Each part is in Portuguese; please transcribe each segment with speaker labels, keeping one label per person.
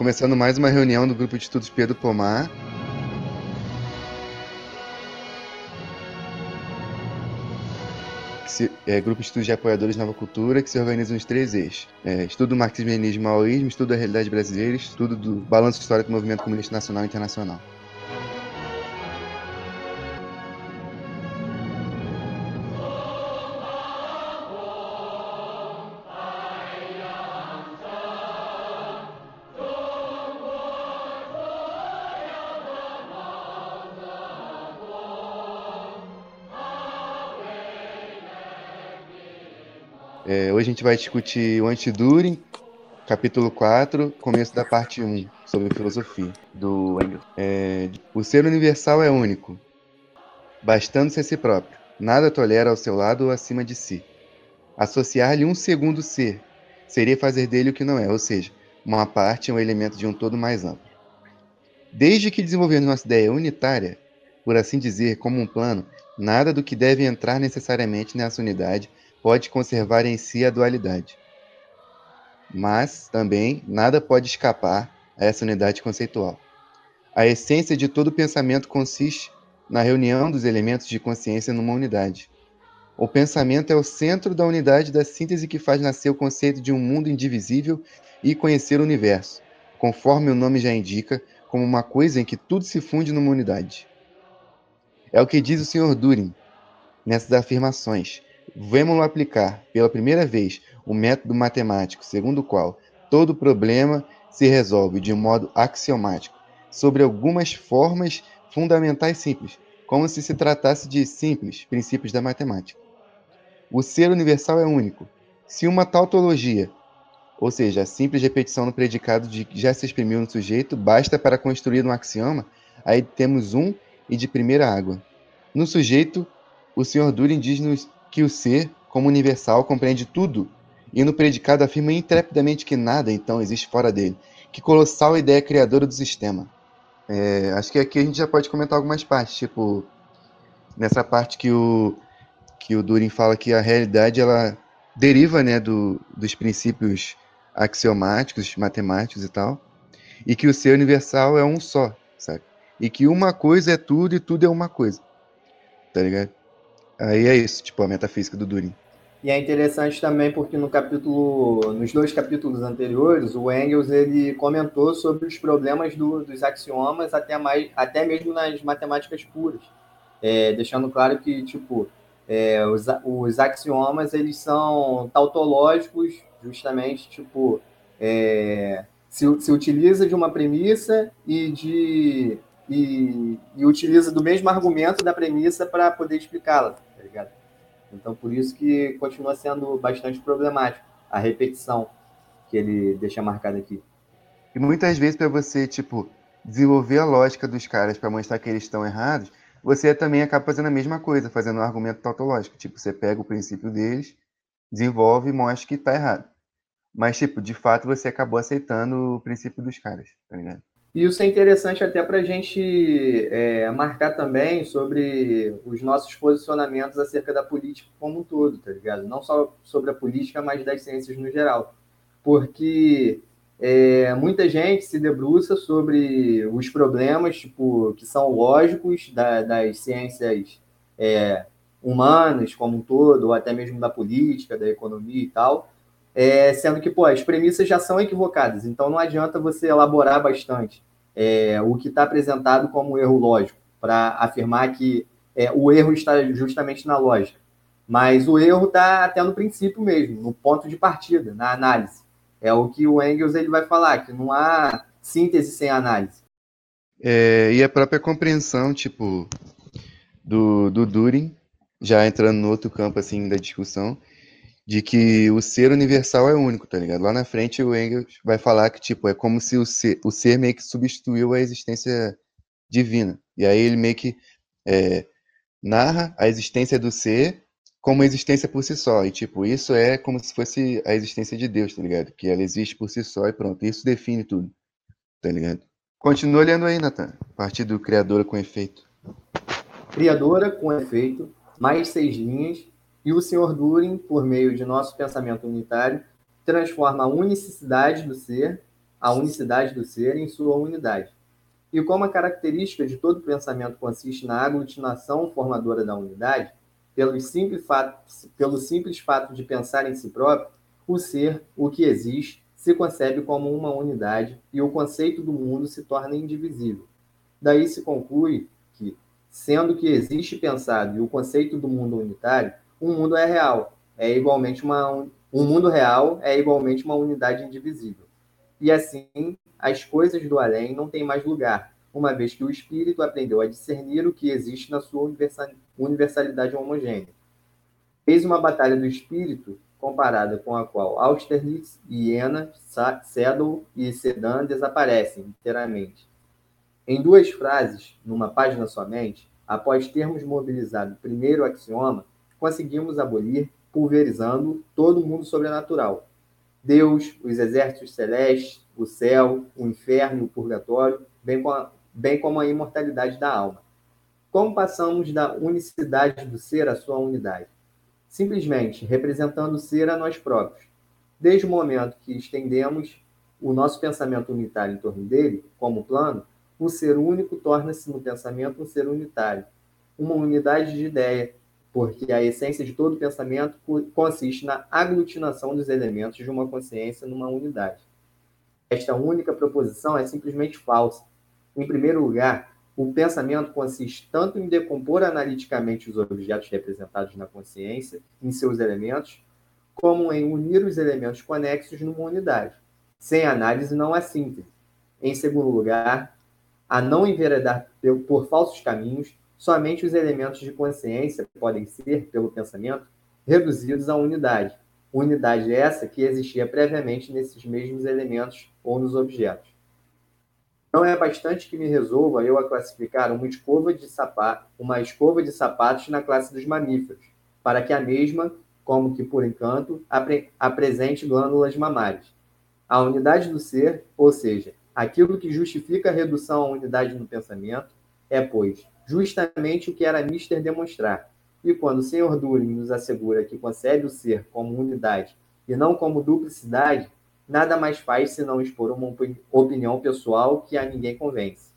Speaker 1: Começando mais uma reunião do grupo de estudos Pedro Pomar. Se, é, grupo de estudos de apoiadores nova cultura que se organiza nos três eixos. É, estudo do marxismo-leninismo e maoísmo, estudo da realidade brasileira, estudo do balanço histórico do movimento comunista nacional e internacional. Hoje a gente vai discutir o Antiduring, capítulo 4, começo da parte 1, sobre filosofia, do Engels. É, o ser universal é único, bastando-se a si próprio. Nada tolera ao seu lado ou acima de si. Associar-lhe um segundo ser seria fazer dele o que não é, ou seja, uma parte é um elemento de um todo mais amplo. Desde que desenvolvemos nossa ideia unitária, por assim dizer, como um plano, nada do que deve entrar necessariamente nessa unidade pode conservar em si a dualidade. Mas, também, nada pode escapar a essa unidade conceitual. A essência de todo pensamento consiste na reunião dos elementos de consciência numa unidade. O pensamento é o centro da unidade da síntese que faz nascer o conceito de um mundo indivisível e conhecer o universo, conforme o nome já indica, como uma coisa em que tudo se funde numa unidade. É o que diz o Sr. Durin nessas afirmações, Vemo-lo aplicar, pela primeira vez, o método matemático, segundo o qual todo problema se resolve de um modo axiomático, sobre algumas formas fundamentais simples, como se se tratasse de simples princípios da matemática. O ser universal é único. Se uma tautologia, ou seja, a simples repetição no predicado de que já se exprimiu no sujeito, basta para construir um axioma, aí temos um e de primeira água. No sujeito, o Sr. Durin diz-nos que o ser, como universal, compreende tudo, e no predicado afirma intrepidamente que nada, então, existe fora dele. Que colossal ideia criadora do sistema. É, acho que aqui a gente já pode comentar algumas partes, tipo, nessa parte que o, que o Durin fala que a realidade ela deriva né, do, dos princípios axiomáticos, matemáticos e tal, e que o ser universal é um só, sabe? E que uma coisa é tudo e tudo é uma coisa, tá ligado? Aí é isso, tipo, a metafísica do Durin.
Speaker 2: E é interessante também porque no capítulo, nos dois capítulos anteriores, o Engels ele comentou sobre os problemas do, dos axiomas até mais, até mesmo nas matemáticas puras, é, deixando claro que tipo é, os, os axiomas eles são tautológicos, justamente tipo é, se, se utiliza de uma premissa e de e, e utiliza do mesmo argumento da premissa para poder explicá-la? Então, por isso que continua sendo bastante problemático a repetição que ele deixa marcada aqui.
Speaker 1: E muitas vezes, para você, tipo, desenvolver a lógica dos caras para mostrar que eles estão errados, você também acaba fazendo a mesma coisa, fazendo um argumento tautológico. Tipo, você pega o princípio deles, desenvolve e mostra que está errado. Mas, tipo, de fato, você acabou aceitando o princípio dos caras, tá ligado?
Speaker 2: E isso é interessante até para a gente é, marcar também sobre os nossos posicionamentos acerca da política como um todo, tá ligado? Não só sobre a política, mas das ciências no geral. Porque é, muita gente se debruça sobre os problemas tipo, que são lógicos da, das ciências é, humanas como um todo, ou até mesmo da política, da economia e tal, é, sendo que pô, as premissas já são equivocadas, então não adianta você elaborar bastante é, o que está apresentado como erro lógico, para afirmar que é, o erro está justamente na lógica. Mas o erro está até no princípio mesmo, no ponto de partida, na análise. É o que o Engels ele vai falar, que não há síntese sem análise.
Speaker 1: É, e a própria compreensão, tipo, do, do Durin, já entrando no outro campo, assim, da discussão, de que o ser universal é único, tá ligado? Lá na frente o Engels vai falar que, tipo, é como se o ser, o ser meio que substituiu a existência divina. E aí ele meio que é, narra a existência do ser como existência por si só. E, tipo, isso é como se fosse a existência de Deus, tá ligado? Que ela existe por si só e pronto. Isso define tudo, tá ligado? Continua olhando aí, Nathan. A partir do Criadora com Efeito.
Speaker 2: Criadora com Efeito, mais seis linhas, e o Sr. Durin, por meio de nosso pensamento unitário, transforma a unicidade do ser a unicidade do ser em sua unidade. E como a característica de todo pensamento consiste na aglutinação formadora da unidade, pelo simples fato, pelo simples fato de pensar em si próprio, o ser, o que existe, se concebe como uma unidade e o conceito do mundo se torna indivisível. Daí se conclui que, sendo que existe pensado e o conceito do mundo unitário, um mundo é real, é igualmente uma um mundo real é igualmente uma unidade indivisível. E assim, as coisas do além não têm mais lugar, uma vez que o espírito aprendeu a discernir o que existe na sua universalidade homogênea. Fez uma batalha do espírito comparada com a qual Austerlitz, Iena, Seddon e Sedan desaparecem inteiramente. Em duas frases, numa página somente, após termos mobilizado o primeiro axioma, conseguimos abolir, pulverizando todo mundo sobrenatural. Deus, os exércitos celestes, o céu, o inferno o purgatório, bem, com a, bem como a imortalidade da alma. Como passamos da unicidade do ser à sua unidade? simplesmente representando o ser a nós próprios. Desde o momento que estendemos o nosso pensamento unitário em torno dele, como plano, o ser único torna-se no pensamento um ser unitário, uma unidade de ideia, porque a essência de todo pensamento consiste na aglutinação dos elementos de uma consciência numa unidade. Esta única proposição é simplesmente falsa. Em primeiro lugar, o pensamento consiste tanto em decompor analiticamente os objetos representados na consciência em seus elementos, como em unir os elementos conexos numa unidade. Sem análise não há síntese. Em segundo lugar, a não enveredar por falsos caminhos, somente os elementos de consciência podem ser, pelo pensamento, reduzidos à unidade. Unidade essa que existia previamente nesses mesmos elementos ou nos objetos. Não é bastante que me resolva eu a classificar uma escova de sapato, uma escova de sapatos na classe dos mamíferos, para que a mesma, como que por encanto, apre apresente glândulas mamárias. A unidade do ser, ou seja, aquilo que justifica a redução à unidade no pensamento, é, pois, justamente o que era Mister demonstrar. E quando o Sr. Durin nos assegura que concebe o ser como unidade e não como duplicidade, nada mais faz senão expor uma opinião pessoal que a ninguém convence.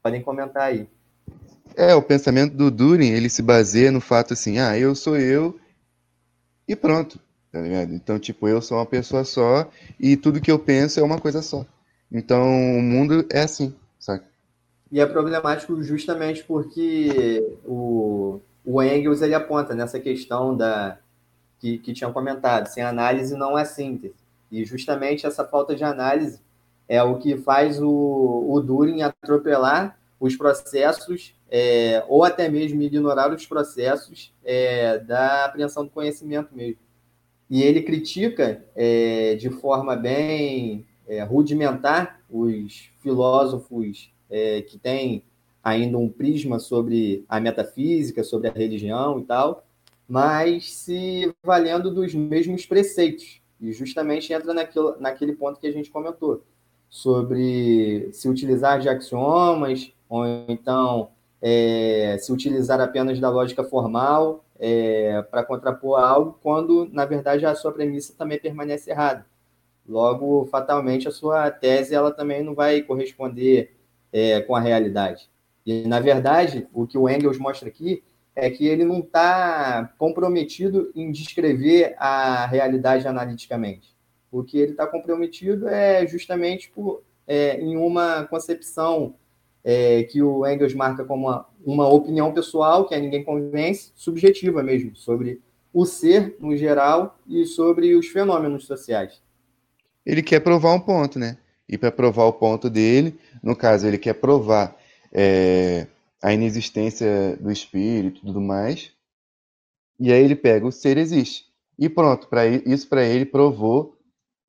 Speaker 2: Podem comentar aí.
Speaker 1: É, o pensamento do Durin, ele se baseia no fato assim, ah, eu sou eu e pronto, tá ligado? Então, tipo, eu sou uma pessoa só e tudo que eu penso é uma coisa só. Então, o mundo é assim, sabe?
Speaker 2: E é problemático justamente porque o, o Engels, ele aponta nessa questão da que, que tinham comentado, sem análise não é síntese. E justamente essa falta de análise é o que faz o, o Durin atropelar os processos, é, ou até mesmo ignorar os processos é, da apreensão do conhecimento mesmo. E ele critica é, de forma bem é, rudimentar os filósofos é, que têm ainda um prisma sobre a metafísica, sobre a religião e tal, mas se valendo dos mesmos preceitos. E justamente entra naquilo, naquele ponto que a gente comentou, sobre se utilizar de axiomas, ou então é, se utilizar apenas da lógica formal é, para contrapor algo, quando, na verdade, a sua premissa também permanece errada. Logo, fatalmente, a sua tese ela também não vai corresponder é, com a realidade. E, na verdade, o que o Engels mostra aqui é que ele não está comprometido em descrever a realidade analiticamente. O que ele está comprometido é justamente por, é, em uma concepção é, que o Engels marca como uma, uma opinião pessoal, que a ninguém convence, subjetiva mesmo, sobre o ser no geral e sobre os fenômenos sociais.
Speaker 1: Ele quer provar um ponto, né? E para provar o ponto dele, no caso, ele quer provar é, a inexistência do espírito e tudo mais. E aí ele pega o ser existe. E pronto, para isso para ele provou,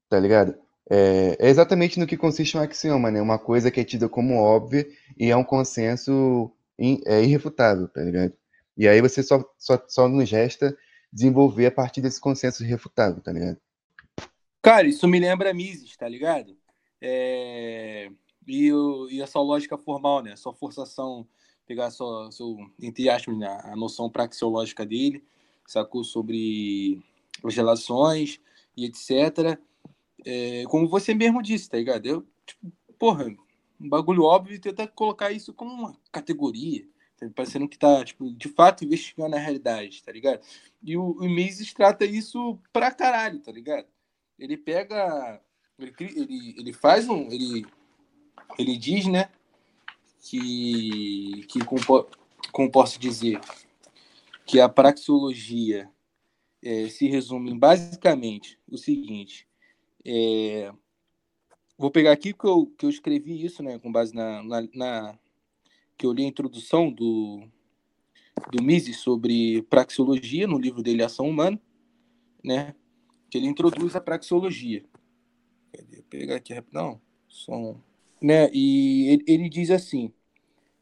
Speaker 1: tá ligado? É, é, exatamente no que consiste um axioma, né? Uma coisa que é tida como óbvia e é um consenso in, é, irrefutável, tá ligado? E aí você só, só, só nos resta desenvolver a partir desse consenso irrefutável, tá ligado?
Speaker 3: Cara, isso me lembra Mises, tá ligado? É... E, e a sua lógica formal, né? A sua forçação pegar só, seu, entre aspas, né, a noção praxeológica dele, sacou? Sobre as relações e etc. é, como você mesmo disse, tá ligado? Eu, tipo, porra, um bagulho óbvio e tenta colocar isso como uma categoria, tá parecendo que tá, tipo, de fato investigando a realidade, tá ligado? E o, o Mises trata isso pra caralho, tá ligado? Ele pega, ele, ele, ele faz um, ele, ele diz, né, que, que como, como posso dizer, que a praxeologia é, se resume em basicamente o seguinte, é, Vou pegar aqui que eu, que eu escrevi isso, né, com base na, na, na que eu li a introdução do, do Mises sobre praxeologia, no livro dele Ação Humana, né, que ele introduz a praxeologia. Pegar aqui rapidão. Né, e ele, ele diz assim,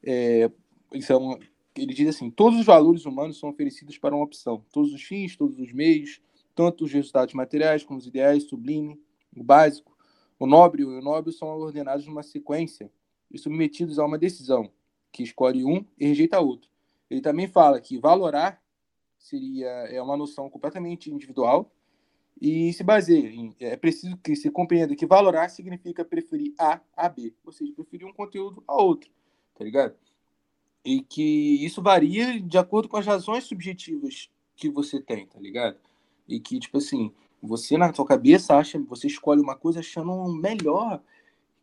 Speaker 3: é, isso é uma, ele diz assim, todos os valores humanos são oferecidos para uma opção, todos os fins, todos os meios, tanto os resultados materiais como os ideais, sublime, o básico, o nobre e o nobre são ordenados numa sequência e submetidos a uma decisão, que escolhe um e rejeita outro. Ele também fala que valorar seria é uma noção completamente individual e se baseia em é preciso que se compreenda que valorar significa preferir A a B, ou seja, preferir um conteúdo a outro, tá ligado? E que isso varia de acordo com as razões subjetivas que você tem, tá ligado? E que tipo assim, você, na sua cabeça, acha, você escolhe uma coisa achando melhor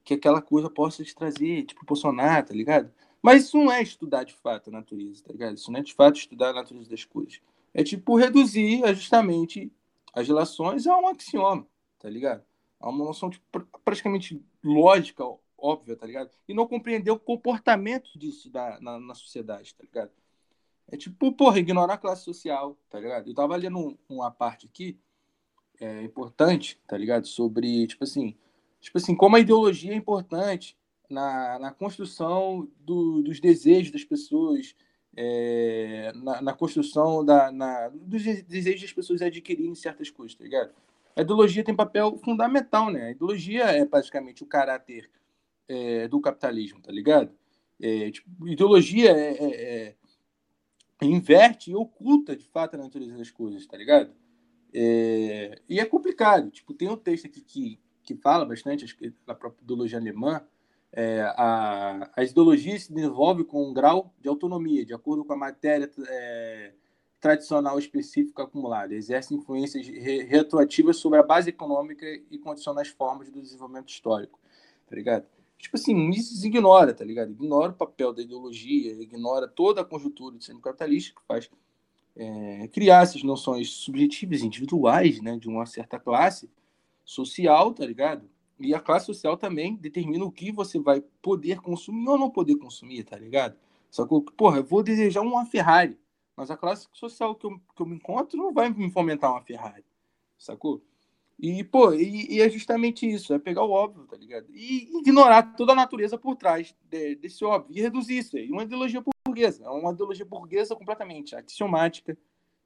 Speaker 3: que aquela coisa possa te trazer, te proporcionar, tá ligado? Mas isso não é estudar de fato a natureza, tá ligado? Isso não é de fato estudar a natureza das coisas. É tipo reduzir justamente as relações a um axioma, tá ligado? A uma noção tipo, praticamente lógica, óbvia, tá ligado? E não compreender o comportamento disso da, na, na sociedade, tá ligado? É tipo, porra, ignorar a classe social, tá ligado? Eu tava lendo uma parte aqui é, importante, tá ligado? Sobre, tipo assim, tipo assim, como a ideologia é importante na, na construção do, dos desejos das pessoas, é, na, na, construção da, na, dos desejos das pessoas adquirirem certas coisas, tá ligado? A ideologia tem papel fundamental, né? A ideologia é praticamente o caráter é, do capitalismo, tá ligado? É, tipo, ideologia é, é, é, inverte e oculta, de fato, a natureza das coisas, tá ligado? É, e é complicado. Tipo, tem um texto aqui que, que fala bastante, acho que da própria ideologia alemã, é, a, a ideologia se desenvolve com um grau de autonomia, de acordo com a matéria é, tradicional específica acumulada. Exerce influências re, retroativas sobre a base econômica e condiciona as formas do desenvolvimento histórico. Tá ligado? Tipo assim, isso ignora, tá ligado? Ignora o papel da ideologia, ignora toda a conjuntura do sistema capitalista que faz é, criar essas noções subjetivas, individuais, né, de uma certa classe social, tá ligado? E a classe social também determina o que você vai poder consumir ou não poder consumir, tá ligado? Só que, porra, eu vou desejar uma Ferrari, mas a classe social que eu, que eu me encontro não vai me fomentar uma Ferrari, sacou? E, pô, e, e, é justamente isso, é pegar o óbvio, tá ligado? E ignorar toda a natureza por trás de, desse óbvio e reduzir isso aí. Uma ideologia burguesa, é uma ideologia burguesa completamente axiomática,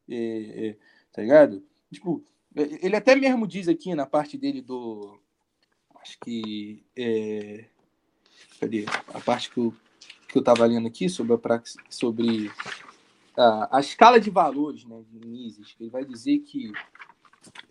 Speaker 3: é, é, tá ligado? Tipo, é, ele até mesmo diz aqui na parte dele do. Acho que. É, cadê? A parte que eu, que eu tava lendo aqui sobre a, praxe, sobre a, a escala de valores né, de Mises. Ele vai dizer que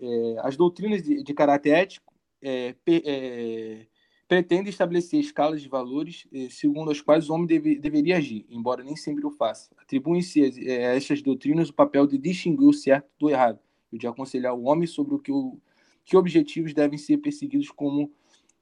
Speaker 3: é, as doutrinas de, de caráter ético é, é, pretendem estabelecer escalas de valores é, segundo as quais o homem deve, deveria agir, embora nem sempre o faça. Atribuem-se a, é, a estas doutrinas o papel de distinguir o certo do errado e de aconselhar o homem sobre o que, o, que objetivos devem ser perseguidos como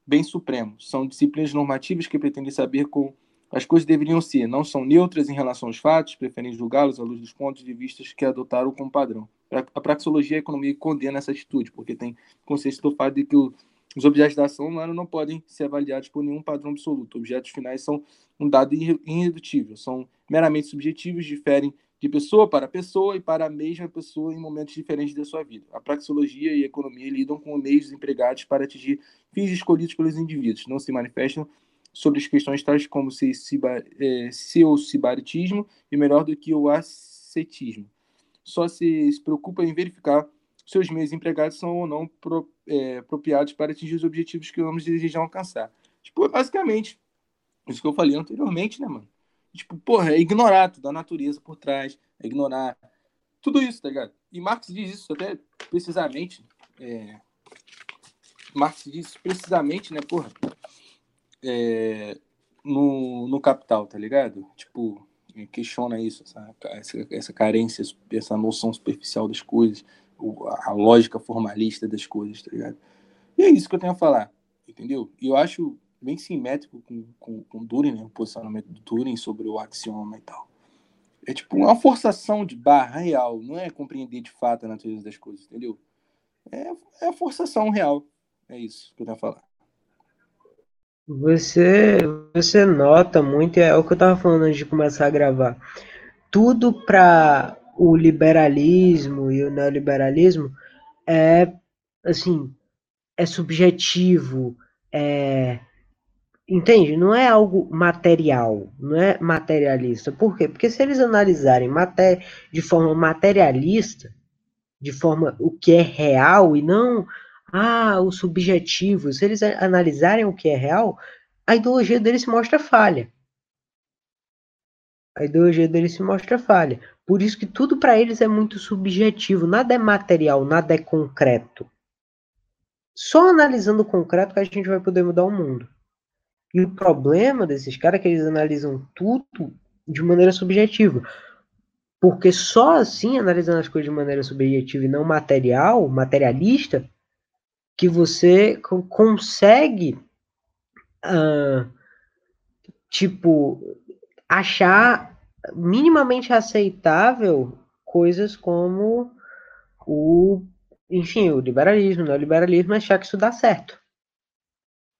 Speaker 3: bem supremo. São disciplinas normativas que pretendem saber como as coisas deveriam ser, não são neutras em relação aos fatos, preferem julgá-los à luz dos pontos de vista que adotaram como padrão. A praxeologia e a economia condena essa atitude, porque tem consciência do fato de que os objetos da ação humana não podem ser avaliados por nenhum padrão absoluto. Objetos finais são um dado irredutível, são meramente subjetivos, diferem de pessoa para pessoa e para a mesma pessoa em momentos diferentes da sua vida. A praxeologia e a economia lidam com meios empregados para atingir fins escolhidos pelos indivíduos, não se manifestam sobre as questões tais como se, se, é, seu e melhor do que o ascetismo só se, se preocupa em verificar se seus meios empregados são ou não pro, é, apropriados para atingir os objetivos que vamos desejar alcançar. Tipo, basicamente, isso que eu falei anteriormente, né, mano? Tipo, porra, é ignorar toda a natureza por trás, é ignorar tudo isso, tá ligado? E Marx diz isso até precisamente. É... Marx disse precisamente, né, porra, é, no, no Capital, tá ligado? Tipo, questiona isso, essa, essa, essa carência, essa noção superficial das coisas, a lógica formalista das coisas, tá ligado? E é isso que eu tenho a falar, entendeu? E eu acho bem simétrico com, com, com Turing, né, o posicionamento do Turing sobre o axioma e tal. É tipo uma forçação de barra real, não é compreender de fato a natureza das coisas, entendeu? É, é a forçação real. É isso que eu tenho a falar.
Speaker 4: Você, você nota muito, é o que eu estava falando antes de começar a gravar. Tudo para o liberalismo e o neoliberalismo é assim, é subjetivo, é entende? Não é algo material, não é materialista. Por quê? Porque se eles analisarem maté de forma materialista, de forma o que é real e não ah, o subjetivo, se eles analisarem o que é real, a ideologia deles se mostra falha. A ideologia deles se mostra falha. Por isso que tudo para eles é muito subjetivo, nada é material, nada é concreto. Só analisando o concreto que a gente vai poder mudar o mundo. E o problema desses caras é que eles analisam tudo de maneira subjetiva. Porque só assim, analisando as coisas de maneira subjetiva e não material, materialista, que você consegue, uh, tipo, achar minimamente aceitável coisas como o, enfim, o liberalismo, o neoliberalismo, achar que isso dá certo.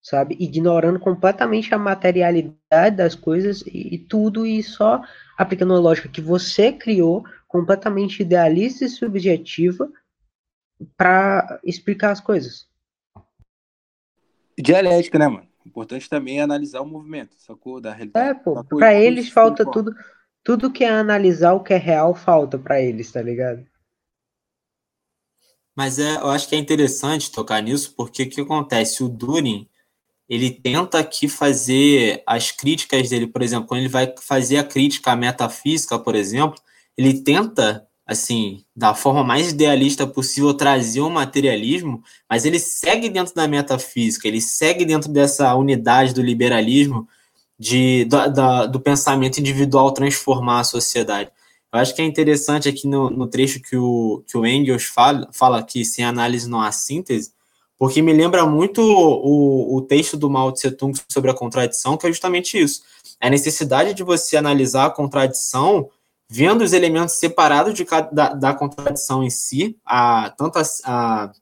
Speaker 4: Sabe? Ignorando completamente a materialidade das coisas e, e tudo e só aplicando uma lógica que você criou, completamente idealista e subjetiva, para explicar as coisas.
Speaker 3: Dialética, né, mano? Importante também é analisar o movimento, sacou? Da realidade.
Speaker 4: É, pô, pra eles falta tudo, tudo que é analisar o que é real falta para eles, tá ligado?
Speaker 5: Mas é, eu acho que é interessante tocar nisso, porque o que acontece? O Durin, ele tenta aqui fazer as críticas dele, por exemplo, quando ele vai fazer a crítica à metafísica, por exemplo, ele tenta assim, da forma mais idealista possível, trazer o materialismo, mas ele segue dentro da metafísica, ele segue dentro dessa unidade do liberalismo, de, do pensamento individual transformar a sociedade. Eu acho que é interessante aqui no, no trecho que o, que o Engels fala, fala que sem análise não há síntese, porque me lembra muito o, o texto do Mao Tse Tung sobre a contradição, que é justamente isso. A necessidade de você analisar a contradição vendo os elementos separados de cada, da, da contradição em si, a, tanto a, a,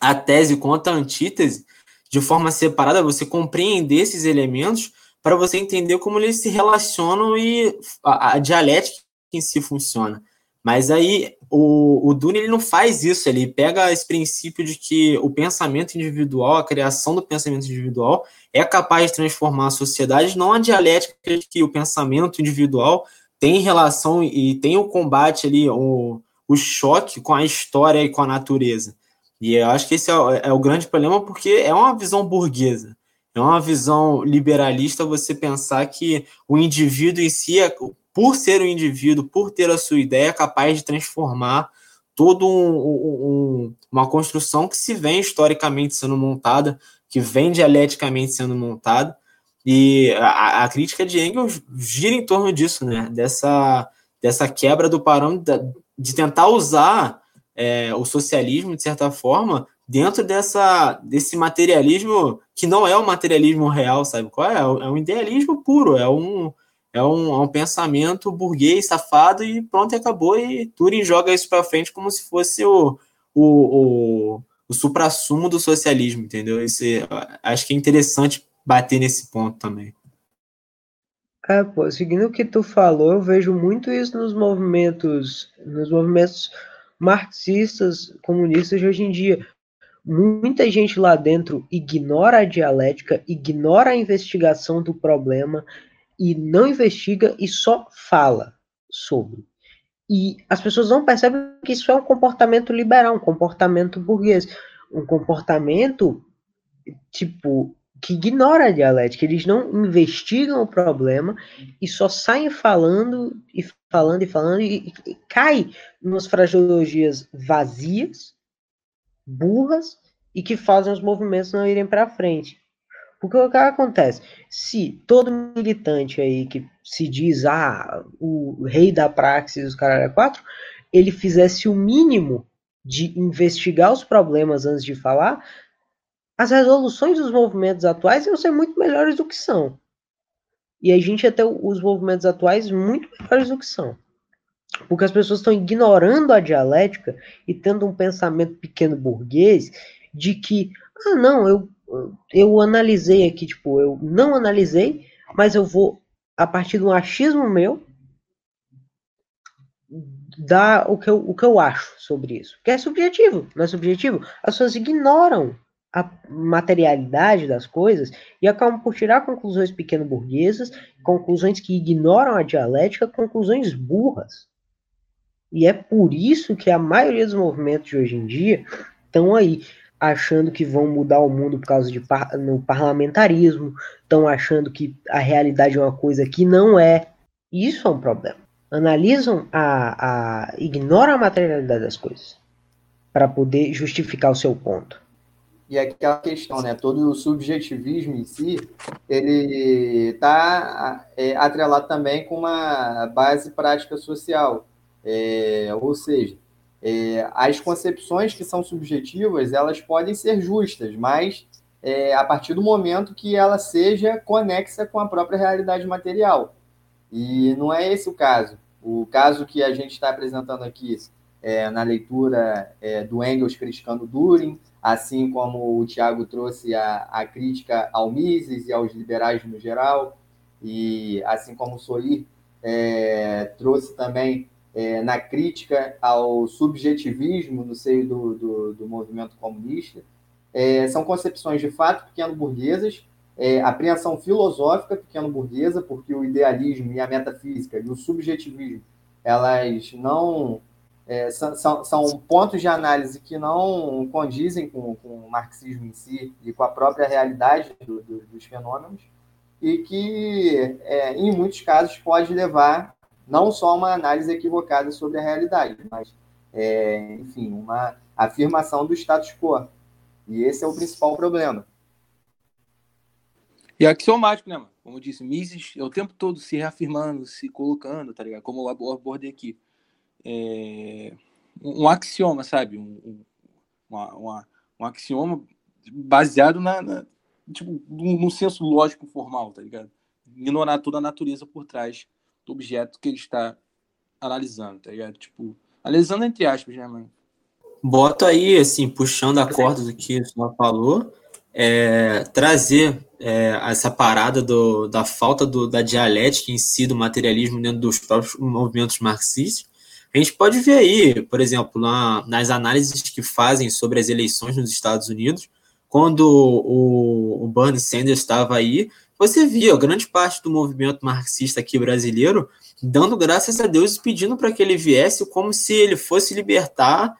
Speaker 5: a tese quanto a antítese, de forma separada, você compreender esses elementos para você entender como eles se relacionam e a, a, dialética em si funciona. Mas aí o, o Dune ele não faz isso, ele pega esse princípio de que o pensamento individual, a criação do pensamento individual, é capaz de transformar a sociedade, não a dialética de que o pensamento individual tem relação e tem o combate ali, o, o choque com a história e com a natureza. E eu acho que esse é, é o grande problema, porque é uma visão burguesa. É uma visão liberalista você pensar que o indivíduo em si, é, por ser um indivíduo, por ter a sua ideia, é capaz de transformar toda um, um, uma construção que se vem historicamente sendo montada, que vem dialeticamente sendo montada, e a, a, crítica de Engels gira em torno disso, né? Dessa, dessa quebra do parâmetro, de tentar usar é, o socialismo, de certa forma, dentro dessa, desse materialismo que não é o materialismo real, sabe qual é? É um idealismo puro, é um, é um, é um pensamento burguês, safado, e pronto, e acabou, e Turing joga isso para frente como se fosse o, o, o, o supra-sumo do socialismo, entendeu? Esse, acho que é interessante bater nesse ponto também.
Speaker 4: É, pô, seguindo o que tu falou, eu vejo muito isso nos movimentos, nos movimentos marxistas, comunistas de hoje em dia. Muita gente lá dentro ignora a dialética, ignora a investigação do problema e não investiga e só fala sobre. E as pessoas não percebem que isso é um comportamento liberal, um comportamento burguês, um comportamento tipo que ignora a dialética, eles não investigam o problema e só saem falando e falando e falando e, e, cai nas fraseologias vazias, burras e que fazem os movimentos não irem para frente. Porque o que acontece? Se todo militante aí que se diz ah, o rei da praxis, os caras é quatro, ele fizesse o mínimo de investigar os problemas antes de falar, as resoluções dos movimentos atuais iam ser muito melhores do que são. E a gente ia ter os movimentos atuais muito melhores do que são. Porque as pessoas estão ignorando a dialética e tendo um pensamento pequeno burguês de que, ah, não, eu, eu analisei aqui, tipo, eu não analisei, mas eu vou, a partir de um achismo meu, dar o que eu, o que eu acho sobre isso. Que é subjetivo, não é subjetivo. As pessoas ignoram a materialidade das coisas e acabam por tirar conclusões pequeno-burguesas, conclusões que ignoram a dialética, conclusões burras. E é por isso que a maioria dos movimentos de hoje em dia estão aí achando que vão mudar o mundo por causa de par no parlamentarismo, estão achando que a realidade é uma coisa que não é. Isso é um problema. Analisam a, a ignoram a materialidade das coisas para poder justificar o seu ponto.
Speaker 2: E aquela questão, né? Todo o subjetivismo em si, ele está é, atrelado também com uma base prática social. É, ou seja, é, as concepções que são subjetivas, elas podem ser justas, mas é, a partir do momento que ela seja conexa com a própria realidade material. E não é esse o caso. O caso que a gente está apresentando aqui é, na leitura é, do Engels criticando Durin, assim como o Tiago trouxe a, a crítica ao Mises e aos liberais no geral, e assim como o Solir é, trouxe também é, na crítica ao subjetivismo no seio do, do, do movimento comunista. É, são concepções de fato pequeno-burguesas, é, apreensão filosófica pequeno-burguesa, porque o idealismo e a metafísica e o subjetivismo elas não é, são, são, são, pontos de análise que não condizem com, com, o marxismo em si e com a própria realidade do, do, dos fenômenos, e que, é, em muitos casos, pode levar não só uma análise equivocada sobre a realidade, mas, é, enfim, uma afirmação do status quo. E esse é o principal problema.
Speaker 3: E é axiomático, né, mano? Como eu disse, Mises é o tempo todo se reafirmando, se colocando, tá ligado? Como eu abordei aqui é, um axioma, sabe? Um, uma, uma, um axioma baseado na, na tipo, num, senso lógico formal, tá ligado? Ignorar toda a natureza por trás do objeto que ele está analisando, tá ligado? Tipo, analisando entre aspas, né, mano?
Speaker 5: Bota aí, assim, puxando a corda do que o senhor falou, é, trazer é, essa parada do, da falta do, da dialética em si, do materialismo dentro dos próprios movimentos marxistas, a gente pode ver aí, por exemplo, na, nas análises que fazem sobre as eleições nos Estados Unidos, quando o, o Bernie Sanders estava aí, você via grande parte do movimento marxista aqui brasileiro dando graças a Deus e pedindo para que ele viesse como se ele fosse libertar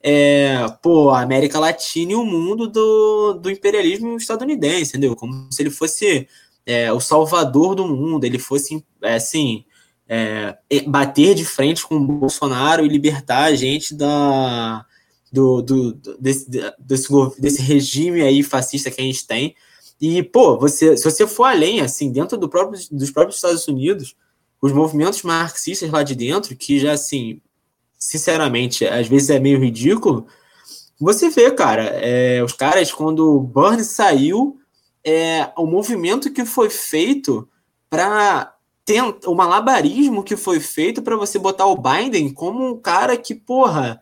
Speaker 5: é, pô, a América Latina e o mundo do, do imperialismo estadunidense, entendeu? Como se ele fosse é, o salvador do mundo, ele fosse, é, assim, é, bater de frente com o Bolsonaro e libertar a gente da, do, do, desse, desse, desse regime aí fascista que a gente tem. E, pô, você, se você for além, assim, dentro do próprio, dos próprios Estados Unidos, os movimentos marxistas lá de dentro, que já, assim, sinceramente, às vezes é meio ridículo, você vê, cara, é, os caras, quando o Burns saiu, é, o movimento que foi feito para o malabarismo que foi feito para você botar o Biden como um cara que, porra,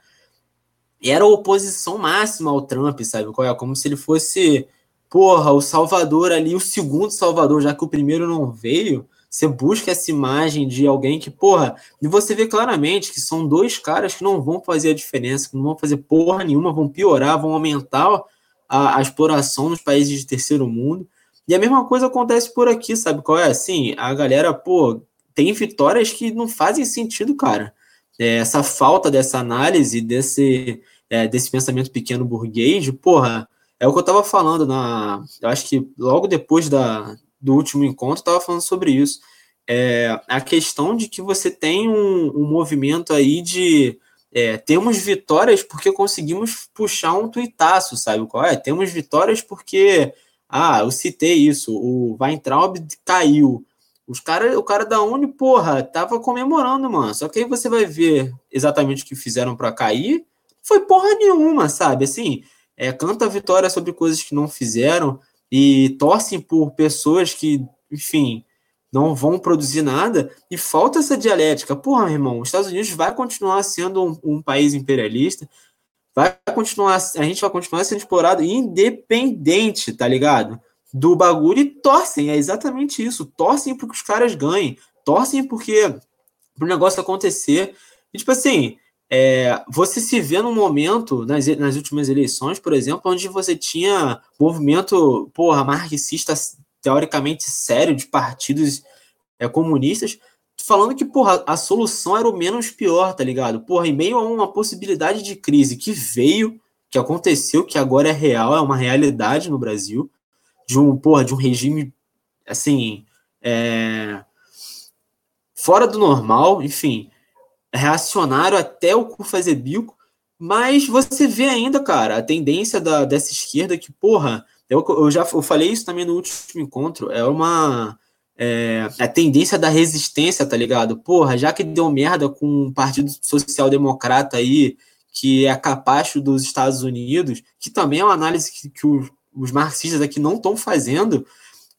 Speaker 5: era a oposição máxima ao Trump, sabe? É? Como se ele fosse, porra, o salvador ali, o segundo salvador, já que o primeiro não veio. Você busca essa imagem de alguém que, porra, e você vê claramente que são dois caras que não vão fazer a diferença, que não vão fazer porra nenhuma, vão piorar, vão aumentar a, a exploração nos países de terceiro mundo. E a mesma coisa acontece por aqui, sabe qual é? Assim, a galera, pô, tem vitórias que não fazem sentido, cara. É, essa falta dessa análise, desse, é, desse pensamento pequeno burguês, porra, é o que eu tava falando na. Eu acho que logo depois da, do último encontro, eu tava falando sobre isso. É, a questão de que você tem um, um movimento aí de, é, temos vitórias porque conseguimos puxar um tuitaço, sabe qual é? Temos vitórias porque, ah, eu citei isso, o Weintraub caiu. Os cara, o cara da Uni, porra, tava comemorando, mano. Só que aí você vai ver exatamente o que fizeram para cair. Foi porra nenhuma, sabe? Assim, é, canta vitória sobre coisas que não fizeram e torcem por pessoas que, enfim, não vão produzir nada e falta essa dialética. Porra, meu irmão, os Estados Unidos vai continuar sendo um, um país imperialista, vai continuar, a gente vai continuar sendo explorado independente, tá ligado? Do bagulho e torcem, é exatamente isso. Torcem porque os caras ganhem, torcem porque o negócio acontecer. E, tipo assim, é, você se vê num momento, nas, nas últimas eleições, por exemplo, onde você tinha movimento, porra, marxista teoricamente sério de partidos é, comunistas, falando que, porra, a solução era o menos pior, tá ligado? Porra, em meio a uma possibilidade de crise que veio, que aconteceu, que agora é real, é uma realidade no Brasil, de um, porra, de um regime, assim, é, fora do normal, enfim, reacionário até o cu fazer bico, mas você vê ainda, cara, a tendência da, dessa esquerda que, porra, eu, eu já eu falei isso também no último encontro. É uma. É, a tendência da resistência, tá ligado? Porra, já que deu merda com o Partido Social Democrata aí, que é capacho dos Estados Unidos, que também é uma análise que, que os, os marxistas aqui não estão fazendo,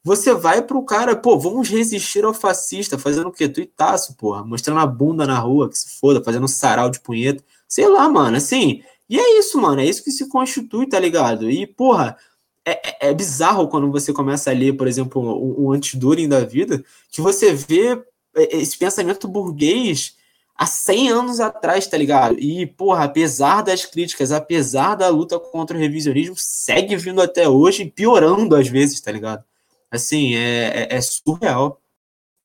Speaker 5: você vai pro cara, pô, vamos resistir ao fascista, fazendo o quê? Tuitaço, porra, mostrando a bunda na rua, que se foda, fazendo sarau de punheta, sei lá, mano, assim, e é isso, mano, é isso que se constitui, tá ligado? E, porra, é, é, é, bizarro quando você começa a ler, por exemplo, o, o Antiduring da vida, que você vê é, esse pensamento burguês há 100 anos atrás, tá ligado? E, porra, apesar das críticas, apesar da luta contra o revisionismo, segue vindo até hoje, piorando às vezes, tá ligado? Assim, é, é, é surreal.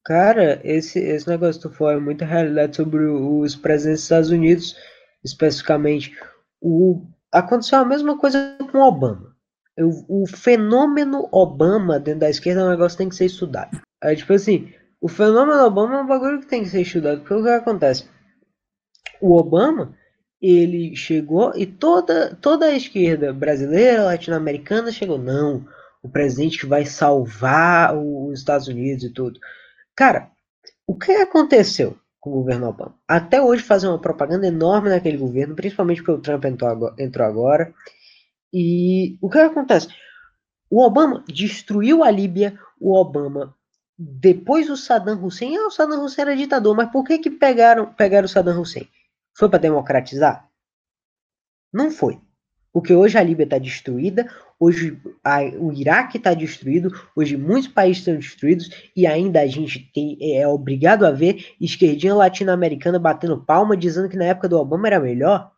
Speaker 4: Cara, esse, esse negócio tu falou é muita realidade sobre os presidentes dos Estados Unidos, especificamente. O, aconteceu a mesma coisa com Obama o, o fenômeno Obama dentro da esquerda é um negócio que tem que ser estudado. É tipo assim, o fenômeno Obama é um bagulho que tem que ser estudado, porque o que acontece? O Obama, ele chegou e toda, toda a esquerda brasileira, latino-americana chegou, não, o presidente que vai salvar os Estados Unidos e tudo. Cara, o que aconteceu com o governo Obama? Até hoje fazem uma propaganda enorme naquele governo, principalmente porque o Trump entrou agora, e o que acontece? O Obama destruiu a Líbia, o Obama depois o Saddam Hussein, ah, o Saddam Hussein era ditador, mas por que que pegaram, pegaram o Saddam Hussein? Foi para democratizar? Não foi. Porque hoje a Líbia está destruída, hoje a, o Iraque está destruído, hoje muitos países estão destruídos e ainda a gente tem, é, é obrigado a ver esquerdinha latino-americana batendo palma dizendo que na época do Obama era melhor.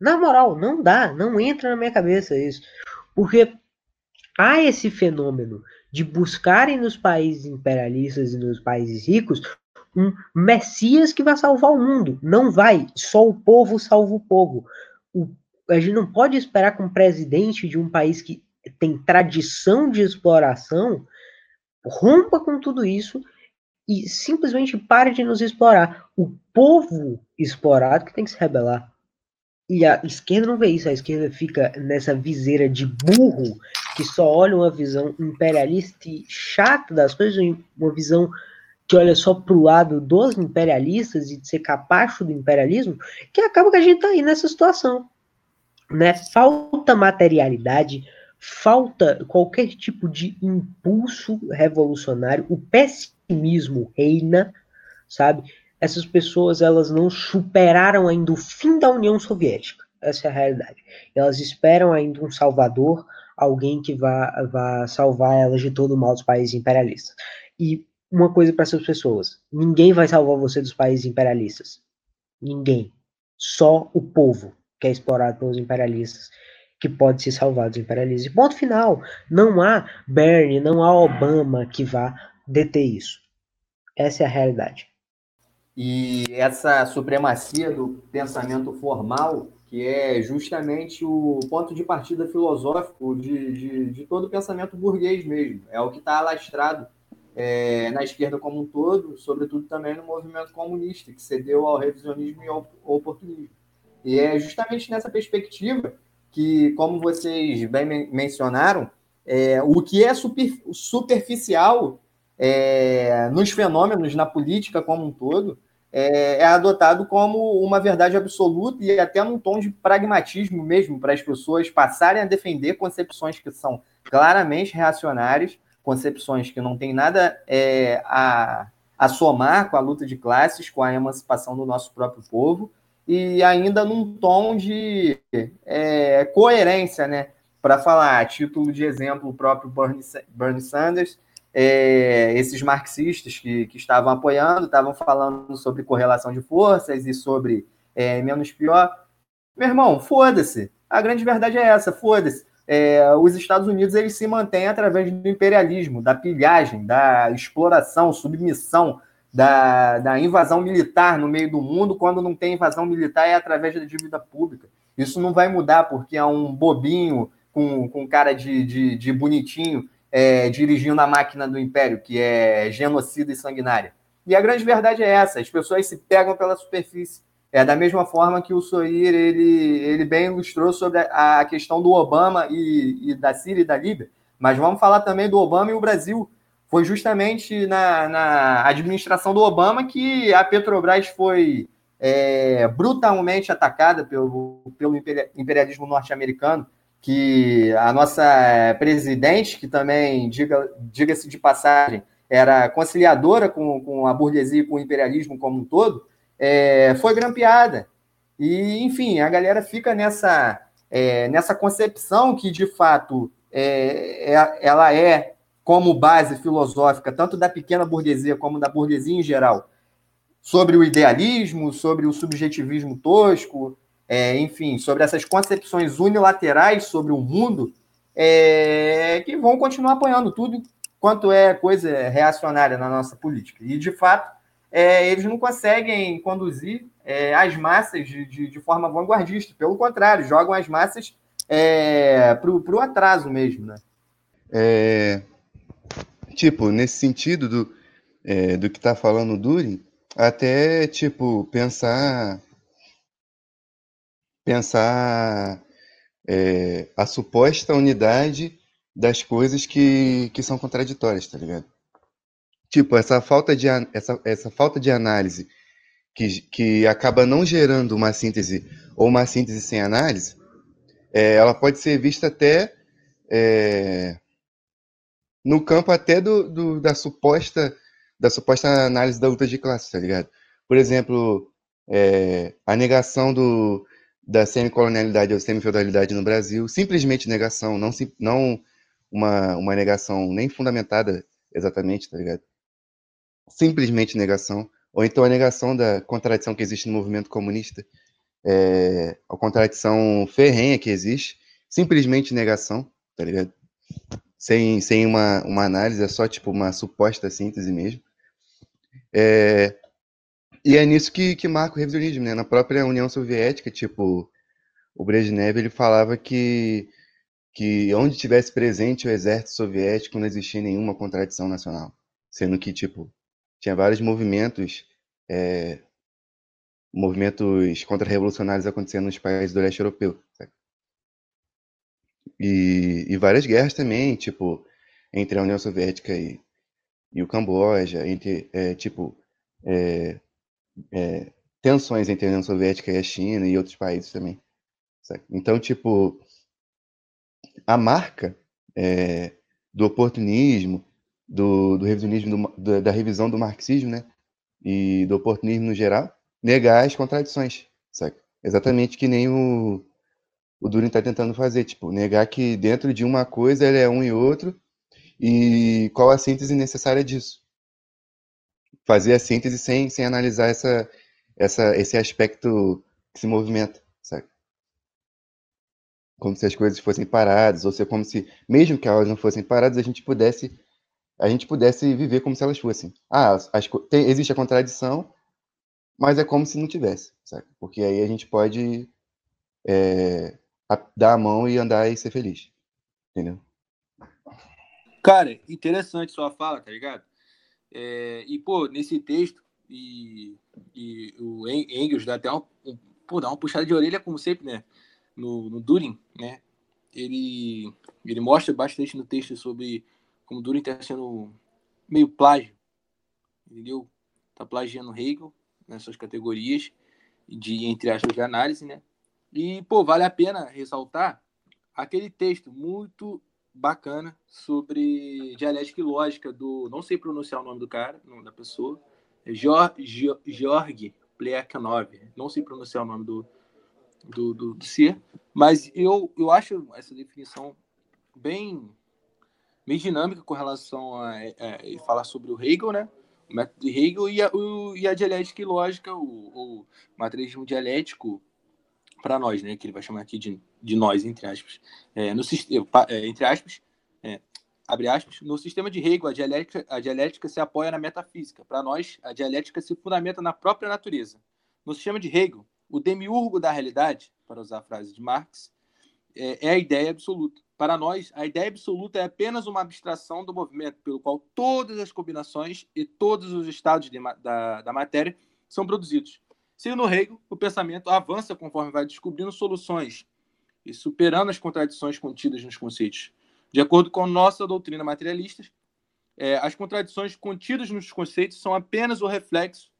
Speaker 4: Na moral, não dá, não entra na minha cabeça isso. Porque há esse fenômeno de buscarem nos países imperialistas e nos países ricos um Messias que vai salvar o mundo. Não vai, só o povo salva o povo. O, a gente não pode esperar que um presidente de um país que tem tradição de exploração rompa com tudo isso e simplesmente pare de nos explorar. O povo explorado que tem que se rebelar. E a esquerda não vê isso, a esquerda fica nessa viseira de burro que só olha uma visão imperialista e chata das coisas, uma visão que olha só pro lado dos imperialistas e de ser capacho do imperialismo, que acaba que a gente tá aí nessa situação. Né? Falta materialidade, falta qualquer tipo de impulso revolucionário, o pessimismo reina, sabe? essas pessoas elas não superaram ainda o fim da União Soviética. Essa é a realidade. Elas esperam ainda um salvador, alguém que vá, vá salvar elas de todo o mal dos países imperialistas. E uma coisa para essas pessoas: ninguém vai salvar você dos países imperialistas. Ninguém. Só o povo que é explorado pelos imperialistas que pode se salvar dos imperialistas. E ponto final. Não há Bernie, não há Obama que vá deter isso. Essa é a realidade.
Speaker 2: E essa supremacia do pensamento formal, que é justamente o ponto de partida filosófico de, de, de todo o pensamento burguês mesmo, é o que está alastrado é, na esquerda como um todo, sobretudo também no movimento comunista, que cedeu ao revisionismo e ao oportunismo. E é justamente nessa perspectiva que, como vocês bem mencionaram, é, o que é super, superficial é, nos fenômenos, na política como um todo, é, é, adotado como uma verdade absoluta e até num tom de pragmatismo mesmo, para as pessoas passarem a defender concepções que são claramente reacionárias, concepções que não têm nada é, a, a somar com a luta de classes, com a emancipação do nosso próprio povo, e ainda num tom de é, coerência, né? Para falar, a título de exemplo, o próprio Bernie, Bernie Sanders é, esses marxistas que, que estavam apoiando, estavam falando sobre correlação de forças e sobre é, menos pior. Meu irmão, foda-se. A grande verdade é essa, foda-se. É, os Estados Unidos eles se mantêm através do imperialismo, da pilhagem, da exploração, submissão, da, da invasão militar no meio do mundo. Quando não tem invasão militar, é através da dívida pública. Isso não vai mudar porque é um bobinho com, com cara de, de, de bonitinho é, dirigindo a máquina do império, que é genocida e sanguinária. E a grande verdade é essa: as pessoas se pegam pela superfície. É da mesma forma que o Soir ele, ele bem ilustrou sobre a questão do Obama e, e da Síria e da Líbia. Mas vamos falar também do Obama e o Brasil. Foi justamente na, na administração do Obama que a Petrobras foi é, brutalmente atacada pelo, pelo imperialismo norte-americano que a nossa presidente, que também, diga-se diga de passagem, era conciliadora com, com a burguesia e com o imperialismo como um todo, é, foi grampeada. E, enfim, a galera fica nessa, é, nessa concepção que, de fato, é, é, ela é como base filosófica, tanto da pequena burguesia como da burguesia em geral, sobre o idealismo, sobre o subjetivismo tosco, é, enfim, sobre essas concepções unilaterais sobre o mundo, é, que vão continuar apoiando tudo quanto é coisa reacionária na nossa política. E, de fato, é, eles não conseguem conduzir é, as massas de, de, de, forma vanguardista. Pelo contrário, jogam as massas é, para o atraso mesmo. Né?
Speaker 1: É, tipo, nesse sentido do, é, do que está falando o Durin, até, tipo, pensar pensar é, a suposta unidade das coisas que, que são contraditórias, tá ligado? Tipo, essa falta de, essa, essa falta de análise que, que acaba não gerando uma síntese ou uma síntese sem análise, é, ela pode ser vista até é, no campo até do, do, da suposta da suposta análise da luta de classe, tá ligado? Por exemplo, é, a negação do, da semicolonialidade ou semifeudalidade no Brasil, simplesmente negação, não, não uma, uma negação nem fundamentada exatamente, tá ligado? Simplesmente negação, ou então a negação da contradição que existe no movimento comunista, é, a contradição ferrenha que existe, simplesmente negação, tá ligado? Sem, sem uma, uma análise, é só tipo uma suposta síntese mesmo. É, e é nisso que, que marca o revisionismo, né? Na própria União Soviética, tipo, o Brezhnev ele falava que, que onde tivesse presente o exército soviético não existia nenhuma contradição nacional. Sendo que, tipo, tinha vários movimentos, é, movimentos contra-revolucionários acontecendo nos países do leste europeu. E, e várias guerras também, tipo, entre a União Soviética e, e o Camboja, entre, é, tipo, é, é, tensões entre a União Soviética e a China e outros países também. Então, tipo, a marca é, do oportunismo, do, do revisionismo, do, da revisão do marxismo, né? E do oportunismo no geral, negar as contradições, sabe? Exatamente que nem o, o Durin está tentando fazer, tipo, negar que dentro de uma coisa ele é um e outro, e qual a síntese necessária disso fazer a síntese sem, sem analisar essa, essa, esse aspecto que se movimenta, sabe? Como se as coisas fossem paradas, ou seja, como se, mesmo que elas não fossem paradas, a gente pudesse a gente pudesse viver como se elas fossem. Ah, as, tem, existe a contradição, mas é como se não tivesse, sabe? Porque aí a gente pode é, a, dar a mão e andar e ser feliz, entendeu?
Speaker 3: Cara, interessante sua fala, tá ligado? É, e, pô, nesse texto, e, e o Engels dá até um, um, pô, dá uma puxada de orelha, como sempre, né? No, no Durin, né? Ele, ele mostra bastante no texto sobre como Durin está sendo meio plágio, entendeu? Tá plagiando Hegel nessas categorias de, entre aspas, de análise, né? E, pô, vale a pena ressaltar aquele texto muito bacana sobre dialética e lógica do. Não sei pronunciar o nome do cara, o nome da pessoa. Georg, Georg Plekhanov. Não sei pronunciar o nome do, do, do, do ser, mas eu, eu acho essa definição bem, bem dinâmica com relação a, a, a falar sobre o Hegel, né? O método de Hegel e a, o, e a dialética e lógica, o, o materialismo dialético para nós, né? Que ele vai chamar aqui de, de nós, entre aspas. É, no, é, entre aspas, é, abre aspas, no sistema de Hegel, a dialética, a dialética se apoia na metafísica. Para nós, a dialética se fundamenta na própria natureza. No sistema de Hegel, o demiurgo da realidade, para usar a frase de Marx, é, é a ideia absoluta. Para nós, a ideia absoluta é apenas uma abstração do movimento pelo qual todas as combinações e todos os estados de, da, da matéria são produzidos. Segundo Hegel, o pensamento avança conforme vai descobrindo soluções e superando as contradições contidas nos conceitos. De acordo com nossa doutrina materialista, é, as contradições contidas nos conceitos são apenas o reflexo,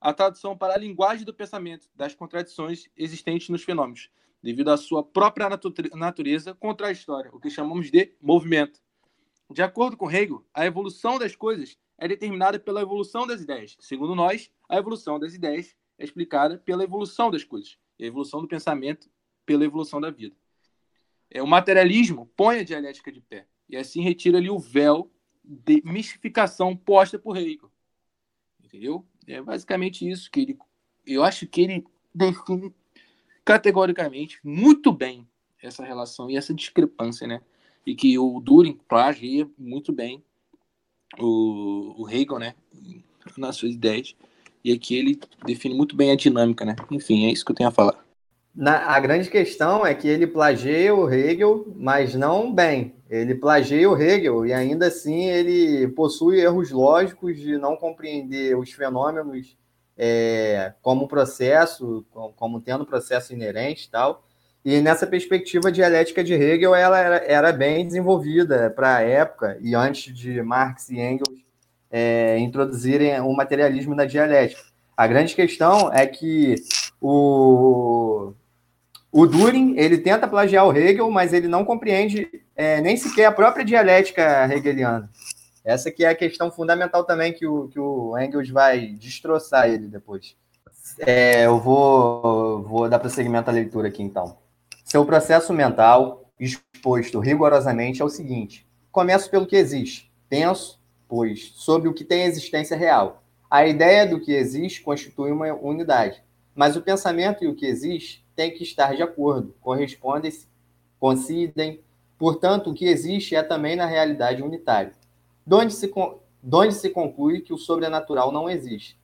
Speaker 3: a tradução para a linguagem do pensamento das contradições existentes nos fenômenos, devido à sua própria natureza contraditória, o que chamamos de movimento. De acordo com Hegel, a evolução das coisas é determinada pela evolução das ideias. Segundo nós, a evolução das ideias é explicada pela evolução das coisas, a evolução do pensamento pela evolução da vida. É, o materialismo põe a dialética de pé e assim retira ali o véu de mistificação posta por Hegel. Entendeu? É basicamente isso que ele. Eu acho que ele define categoricamente muito bem essa relação e essa discrepância, né? E que o Durin plagia muito bem o, o Hegel, né? Nas suas ideias. E aqui ele define muito bem a dinâmica, né? Enfim, é isso que eu tenho a falar.
Speaker 2: Na, a grande questão é que ele plageia o Hegel, mas não bem. Ele plageia o Hegel e ainda assim ele possui erros lógicos de não compreender os fenômenos é, como processo, como, como tendo processo inerente e tal. E nessa perspectiva, dialética de Hegel ela era, era bem desenvolvida para a época e antes de Marx e Engels é, introduzirem o materialismo na dialética. A grande questão é que o, o Düring, ele tenta plagiar o Hegel, mas ele não compreende é, nem sequer a própria dialética hegeliana. Essa que é a questão fundamental também que o, que o Engels vai destroçar ele depois. É, eu vou, vou dar prosseguimento à leitura aqui, então. Seu processo mental, exposto rigorosamente, é o seguinte. Começo pelo que existe. Penso, pois, sobre o que tem existência real. A ideia do que existe constitui uma unidade. Mas o pensamento e o que existe têm que estar de acordo, correspondem, coincidem. Portanto, o que existe é também na realidade unitário. Donde se, donde se conclui que o sobrenatural não existe.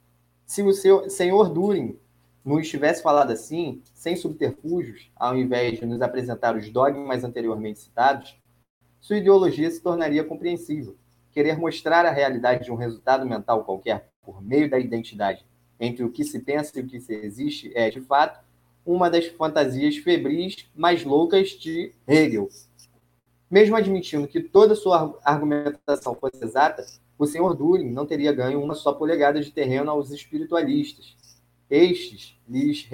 Speaker 2: Se o seu senhor Durin nos tivesse falado assim, sem subterfúgios, ao invés de nos apresentar os dogmas anteriormente citados, sua ideologia se tornaria compreensível. Querer mostrar a realidade de um resultado mental qualquer por meio da identidade entre o que se pensa e o que se existe é, de fato, uma das fantasias febris mais loucas de Hegel. Mesmo admitindo que toda sua argumentação fosse exata, o senhor Düring não teria ganho uma só polegada de terreno aos espiritualistas. Estes lhes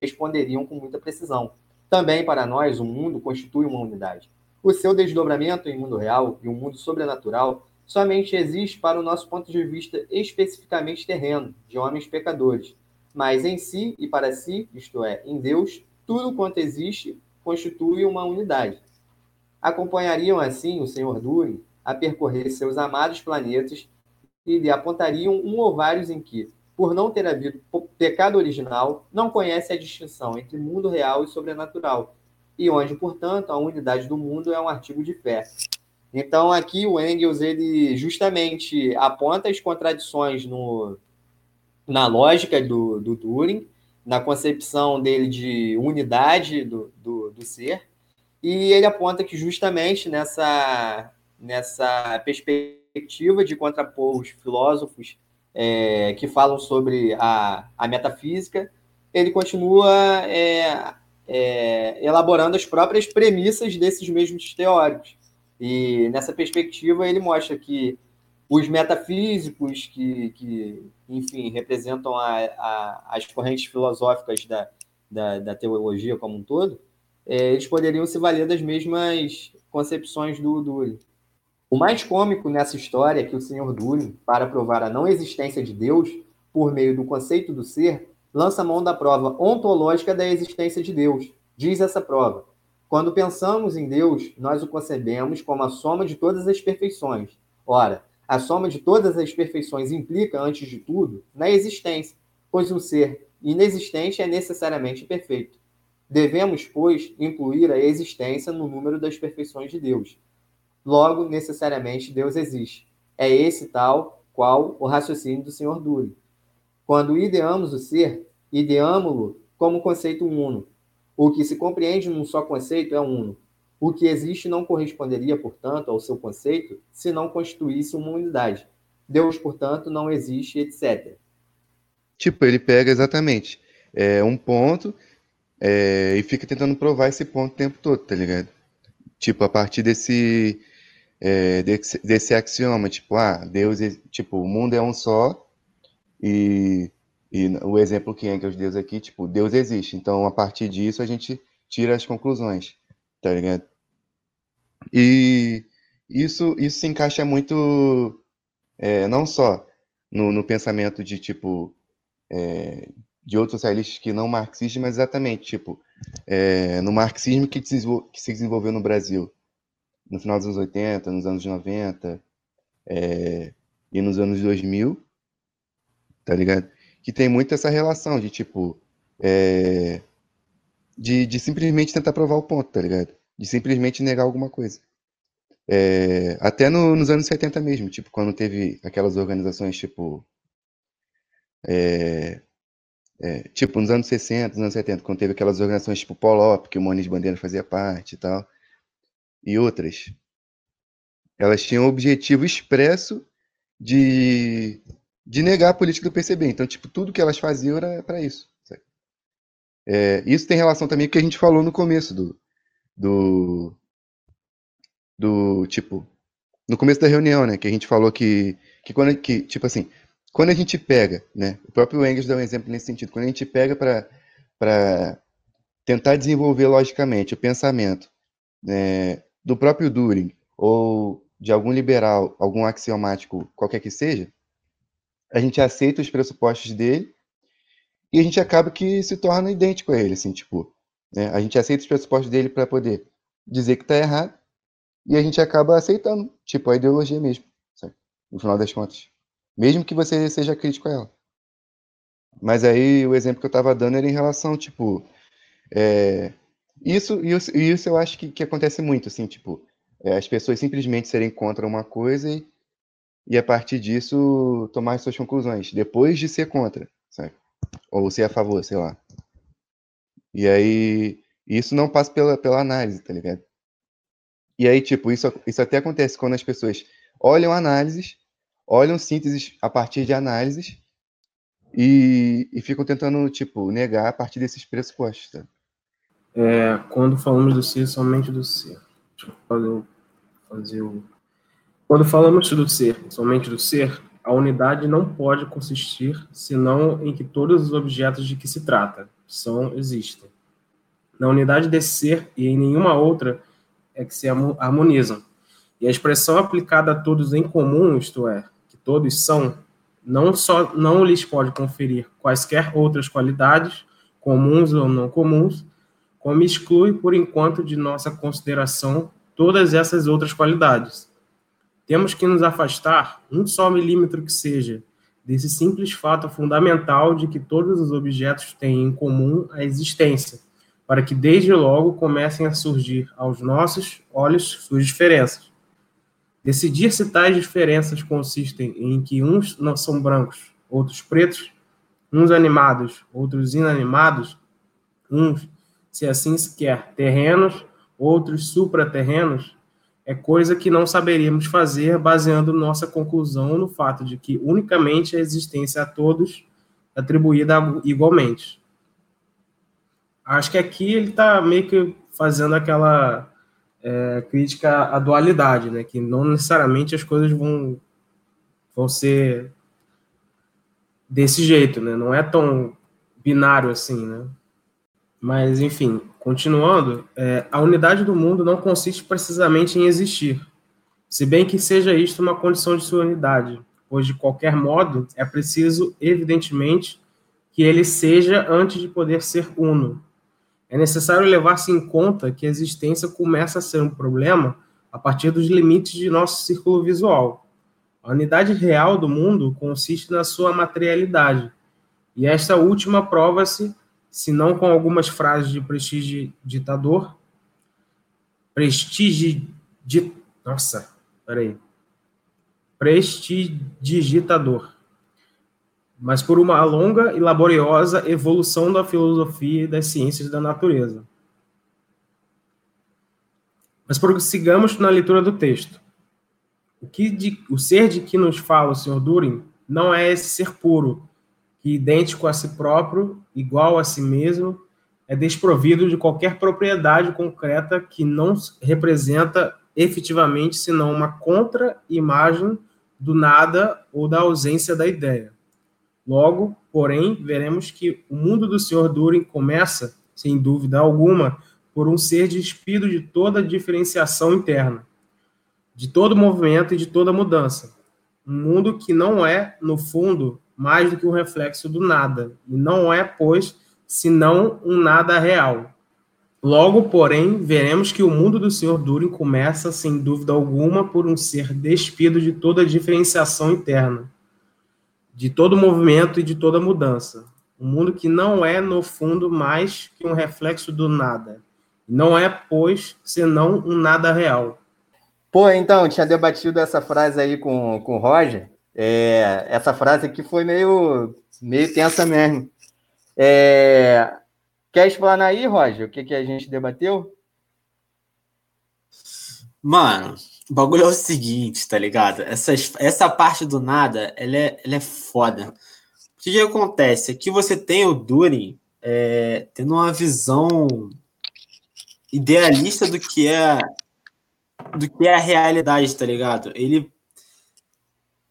Speaker 2: responderiam com muita precisão. Também para nós, o mundo constitui uma unidade. O seu desdobramento em mundo real e um mundo sobrenatural somente existe para o nosso ponto de vista especificamente terreno, de homens pecadores, mas em si e para si, isto é, em Deus, tudo quanto existe constitui uma unidade. Acompanhariam assim o Senhor Durin a percorrer seus amados planetas e lhe apontariam um ou vários em que, por não ter havido pecado original, não conhece a distinção entre mundo real e sobrenatural, e onde, portanto, a unidade do mundo é um artigo de fé. Então, aqui o Engels ele justamente aponta as contradições no, na lógica do, do Turing, na concepção dele de unidade do, do, do ser, e ele aponta que justamente nessa, nessa perspectiva de contrapor os filósofos é, que falam sobre a, a metafísica, ele continua é, é, elaborando as próprias premissas desses mesmos teóricos. E nessa perspectiva, ele mostra que os metafísicos, que, que enfim, representam a, a, as correntes filosóficas da, da, da, teologia como um todo, é, eles poderiam se valer das mesmas concepções do Dully. O mais cômico nessa história é que o Sr. Dully, para provar a não existência de Deus, por meio do conceito do ser, lança mão da prova ontológica da existência de Deus. Diz essa prova: quando pensamos em Deus, nós o concebemos como a soma de todas as perfeições. Ora, a soma de todas as perfeições implica, antes de tudo, na existência, pois um ser inexistente é necessariamente perfeito. Devemos, pois, incluir a existência no número das perfeições de Deus. Logo, necessariamente, Deus existe. É esse tal qual o raciocínio do Sr. Dure. Quando ideamos o ser, ideamo-lo como conceito uno. O que se compreende num só conceito é uno. O que existe não corresponderia, portanto, ao seu conceito se não constituísse uma unidade. Deus, portanto, não existe, etc.
Speaker 1: Tipo, ele pega exatamente é, um ponto é, e fica tentando provar esse ponto o tempo todo, tá ligado? Tipo, a partir desse é, desse, desse, axioma, tipo, ah, Deus, tipo, o mundo é um só, e, e o exemplo que Engels Deus aqui, tipo, Deus existe, então a partir disso a gente tira as conclusões, tá ligado? E isso, isso se encaixa muito, é, não só no, no, pensamento de, tipo, é, de outros socialistas que não marxistas, mas exatamente, tipo, é, no marxismo que, que se desenvolveu no Brasil, no final dos anos 80, nos anos 90 é, e nos anos 2000, tá ligado? Que tem muito essa relação de, tipo, é, de, de simplesmente tentar provar o ponto, tá ligado? De simplesmente negar alguma coisa. É, até no, nos anos 70 mesmo, tipo, quando teve aquelas organizações, tipo, é, é, tipo, nos anos 60, nos anos 70, quando teve aquelas organizações tipo Polop, que o Moniz Bandeira fazia parte e tal, e outras, elas tinham o objetivo expresso de, de negar a política do PCB. Então, tipo, tudo que elas faziam era para isso. É, isso tem relação também com o que a gente falou no começo do, do, do tipo, no começo da reunião, né, que a gente falou que, que quando, que, tipo assim, quando a gente pega, né, o próprio Engels dá um exemplo nesse sentido, quando a gente pega para tentar desenvolver logicamente o pensamento né, do próprio Turing ou de algum liberal, algum axiomático, qualquer que seja, a gente aceita os pressupostos dele e a gente acaba que se torna idêntico a ele, assim, tipo, né? a gente aceita os pressupostos dele para poder dizer que está errado e a gente acaba aceitando, tipo, a ideologia mesmo, sabe? no final das contas, mesmo que você seja crítico a ela. Mas aí o exemplo que eu estava dando era em relação, tipo, é, isso, isso, isso eu acho que, que acontece muito, assim, tipo, é, as pessoas simplesmente serem contra uma coisa e, e a partir disso tomar suas conclusões, depois de ser contra, sabe? Ou ser a favor, sei lá. E aí, isso não passa pela, pela análise, tá ligado? E aí, tipo, isso, isso até acontece quando as pessoas olham análises, olham sínteses a partir de análises e, e ficam tentando, tipo, negar a partir desses pressupostos, tá?
Speaker 6: é, quando falamos do ser, somente do ser. Deixa eu fazer, fazer o... Quando falamos do ser, somente do ser, a unidade não pode consistir senão em que todos os objetos de que se trata são existem. Na unidade desse ser e em nenhuma outra é que se harmonizam. E a expressão aplicada a todos em comum, isto é, que todos são, não só não lhes pode conferir quaisquer outras qualidades, comuns ou não comuns, como exclui, por enquanto, de nossa consideração todas essas outras qualidades. Temos que nos afastar, um só milímetro que seja, desse simples fato fundamental de que todos os objetos têm em comum a existência, para que desde logo comecem a surgir aos nossos olhos suas diferenças. Decidir se tais diferenças consistem em que uns não são brancos, outros pretos, uns animados, outros inanimados, uns se assim se quer, terrenos, outros supraterrenos, é coisa que não saberíamos fazer baseando nossa conclusão no fato de que unicamente a existência a todos atribuída igualmente. Acho que aqui ele está meio que fazendo aquela é, crítica à dualidade, né? Que não necessariamente as coisas vão, vão ser desse jeito, né? Não é tão binário assim, né? Mas, enfim, continuando, é, a unidade do mundo não consiste precisamente em existir, se bem que seja isto uma condição de sua unidade, pois, de qualquer modo, é preciso, evidentemente, que ele seja antes de poder ser uno, é necessário levar-se em conta que a existência começa a ser um problema a partir dos limites de nosso círculo visual. A unidade real do mundo consiste na sua materialidade, e esta última prova-se, se não com algumas frases de prestidigitador, prestigio... Nossa, peraí. Prestidigitador mas por uma longa e laboriosa evolução da filosofia e das ciências da natureza. Mas prossigamos na leitura do texto. O, que de, o ser de que nos fala o Sr. Durin não é esse ser puro, que, idêntico a si próprio, igual a si mesmo, é desprovido de qualquer propriedade concreta que não representa efetivamente senão uma contra-imagem do nada ou da ausência da ideia. Logo, porém, veremos que o mundo do Sr. Durin começa, sem dúvida alguma, por um ser despido de toda diferenciação interna, de todo movimento e de toda mudança. Um mundo que não é, no fundo, mais do que um reflexo do nada, e não é, pois, senão um nada real. Logo, porém, veremos que o mundo do Sr. Durin começa, sem dúvida alguma, por um ser despido de toda diferenciação interna de todo movimento e de toda mudança. Um mundo que não é, no fundo, mais que um reflexo do nada. Não é, pois, senão um nada real.
Speaker 2: Pô, então, tinha debatido essa frase aí com, com o Roger. É, essa frase aqui foi meio, meio tensa mesmo. É, quer explanar aí, Roger, o que, que a gente debateu?
Speaker 5: Mano, o bagulho é o seguinte, tá ligado? Essa, essa parte do nada, ela é, ela é foda. O que, que acontece? Aqui você tem o Durin é, tendo uma visão idealista do que é do que é a realidade, tá ligado? Ele.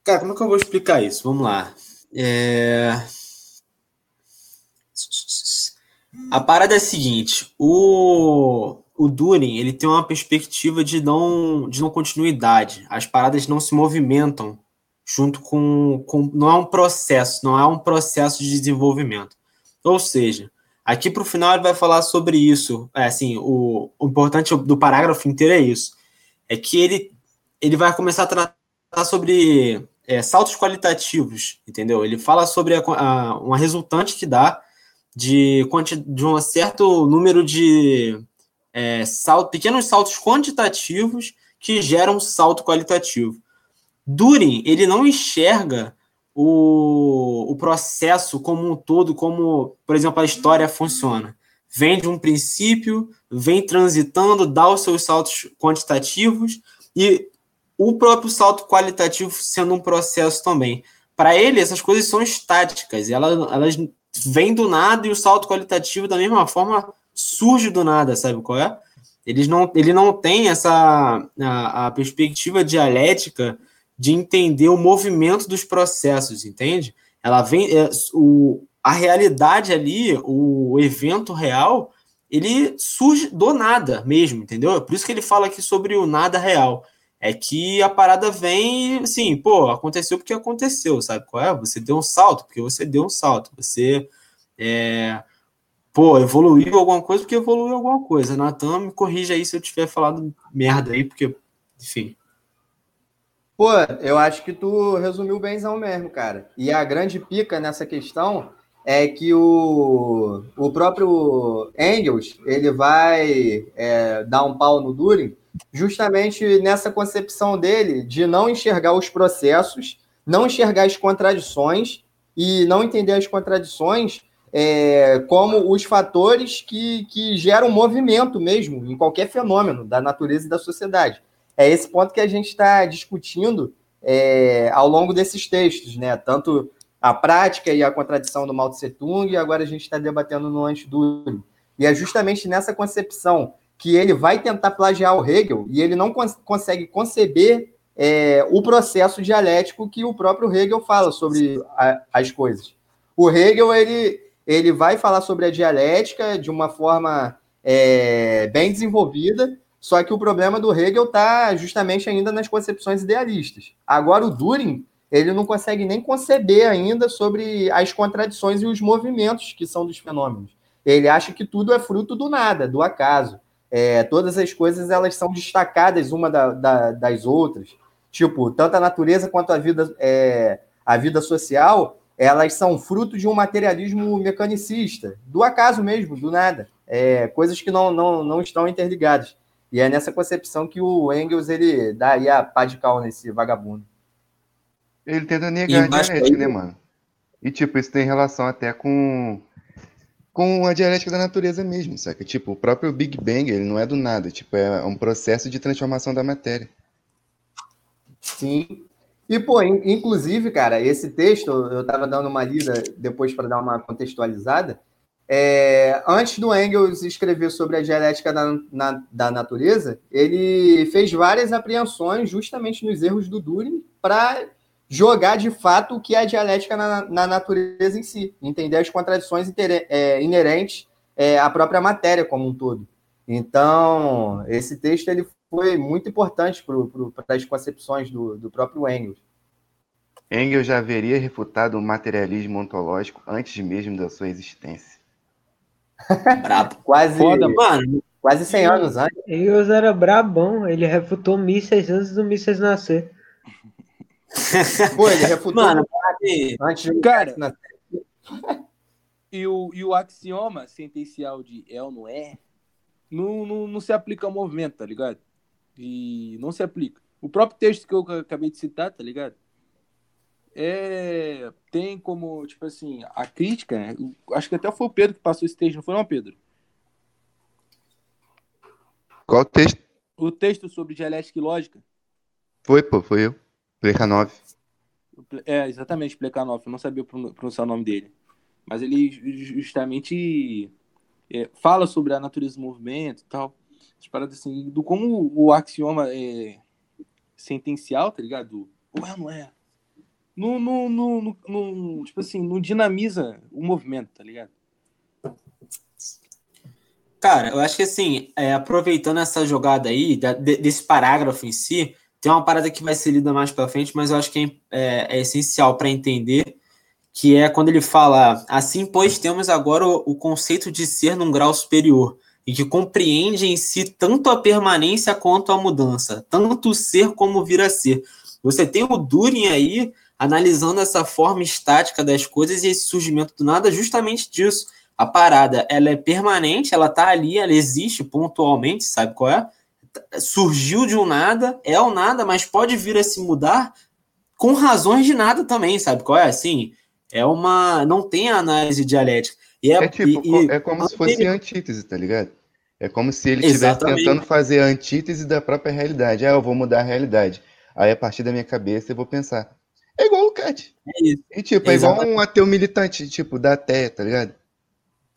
Speaker 5: Cara, como é que eu vou explicar isso? Vamos lá. É... A parada é a seguinte: o o Durin ele tem uma perspectiva de não, de não continuidade. As paradas não se movimentam junto com, com. Não é um processo, não é um processo de desenvolvimento. Ou seja, aqui para o final ele vai falar sobre isso. É, assim, o, o importante do parágrafo inteiro é isso. É que ele, ele vai começar a tratar sobre é, saltos qualitativos, entendeu? Ele fala sobre a, a, uma resultante que dá de, de um certo número de é, salto, pequenos saltos quantitativos que geram um salto qualitativo. Durin, ele não enxerga o, o processo como um todo, como, por exemplo, a história funciona. Vem de um princípio, vem transitando, dá os seus saltos quantitativos e o próprio salto qualitativo sendo um processo também. Para ele, essas coisas são estáticas, elas, elas vêm do nada e o salto qualitativo, da mesma forma, surge do nada, sabe qual é? Eles não, ele não tem essa a, a perspectiva dialética de entender o movimento dos processos, entende? Ela vem é, o, a realidade ali, o, evento real, ele surge do nada mesmo, entendeu? É por isso que ele fala aqui sobre o nada real. É que a parada vem, assim, pô, aconteceu porque aconteceu, sabe qual é? Você deu um salto porque você deu um salto. Você é, pô, evoluiu alguma coisa porque evoluiu alguma coisa. Natan, me corrija aí se eu tiver falado merda aí, porque, enfim.
Speaker 2: Pô, eu acho que tu resumiu bemzão mesmo, cara. E a grande pica nessa questão é que o, o próprio Engels ele vai é, dar um pau no Durin justamente nessa concepção dele de não enxergar os processos, não enxergar as contradições e não entender as contradições é, como os fatores que, que geram movimento mesmo em qualquer fenômeno da natureza e da sociedade. é esse ponto que a gente está discutindo é, ao longo desses textos, né? Tanto a prática e a contradição do Mao Tse Tung, e agora a gente está debatendo no Antiduring. E é justamente nessa concepção que ele vai tentar plagiar o Hegel e ele não cons consegue conceber é, o processo dialético que o próprio Hegel fala sobre a, as coisas. O Hegel ele, ele vai falar sobre a dialética de uma forma é, bem desenvolvida, só que o problema do Hegel está justamente ainda nas concepções idealistas. Agora, o Düring, ele não consegue nem conceber ainda sobre as contradições e os movimentos que são dos fenômenos. Ele acha que tudo é fruto do nada, do acaso. É, todas as coisas elas são destacadas uma da, da, das outras. Tipo, tanto a natureza quanto a vida, é, a vida social, elas são fruto de um materialismo mecanicista, do acaso mesmo, do nada. É, coisas que não, não, não estão interligadas. E é nessa concepção que o Engels ele dá aí a pá de cal nesse vagabundo.
Speaker 1: Ele tenta negar a dialética, né, mano? E, tipo, isso tem relação até com, com a dialética da natureza mesmo, saca? Tipo, o próprio Big Bang, ele não é do nada, tipo, é um processo de transformação da matéria.
Speaker 2: Sim. E, pô, inclusive, cara, esse texto, eu tava dando uma lida depois para dar uma contextualizada, é, antes do Engels escrever sobre a dialética da, na, da natureza, ele fez várias apreensões justamente nos erros do Düring para jogar de fato o que é a dialética na, na natureza em si, entender as contradições é, inerentes é, à própria matéria como um todo. Então, esse texto ele foi muito importante para as concepções do, do próprio Engels.
Speaker 1: Engels já haveria refutado o materialismo ontológico antes mesmo da sua existência.
Speaker 2: Brabo. quase, Foda, mano. Quase 100 anos antes.
Speaker 4: Engels era brabão, ele refutou mísseis antes do mísseis nascer.
Speaker 2: Pô, ele refutou
Speaker 3: mano, antes de cara. E o, e o axioma sentencial de é ou não é não, não, não se aplica ao movimento, tá ligado? E não se aplica. O próprio texto que eu acabei de citar, tá ligado? É, tem como, tipo assim, a crítica, né? acho que até foi o Pedro que passou esse texto, não foi não, Pedro?
Speaker 1: Qual texto?
Speaker 3: O texto sobre dialética e lógica.
Speaker 1: Foi, pô, foi eu. Plekhanov.
Speaker 3: É, exatamente, Plekhanov. Eu não sabia pronunciar o nome dele. Mas ele justamente é, fala sobre a natureza do movimento e tal. As paradas assim, do como o axioma é sentencial, tá ligado? Ou é ou não é? no, no, no, no, tipo assim, não dinamiza o movimento, tá ligado?
Speaker 5: Cara, eu acho que assim, é, aproveitando essa jogada aí, da, de, desse parágrafo em si, tem uma parada que vai ser lida mais para frente, mas eu acho que é, é, é essencial para entender, que é quando ele fala assim, pois temos agora o, o conceito de ser num grau superior, e que compreende em si tanto a permanência quanto a mudança, tanto ser como vir a ser. Você tem o Durin aí analisando essa forma estática das coisas e esse surgimento do nada justamente disso. A parada, ela é permanente, ela tá ali, ela existe pontualmente, sabe qual é? Surgiu de um nada, é o nada, mas pode vir a se mudar com razões de nada também, sabe qual é? Assim, é uma. Não tem análise dialética.
Speaker 1: E é, é tipo, e, é como se fosse antítese, tá ligado? É como se ele estivesse tentando fazer a antítese da própria realidade. Ah, eu vou mudar a realidade. Aí, a partir da minha cabeça, eu vou pensar: é igual o Cat. É isso. E, tipo, é igual um ateu militante, tipo, da Té, tá ligado?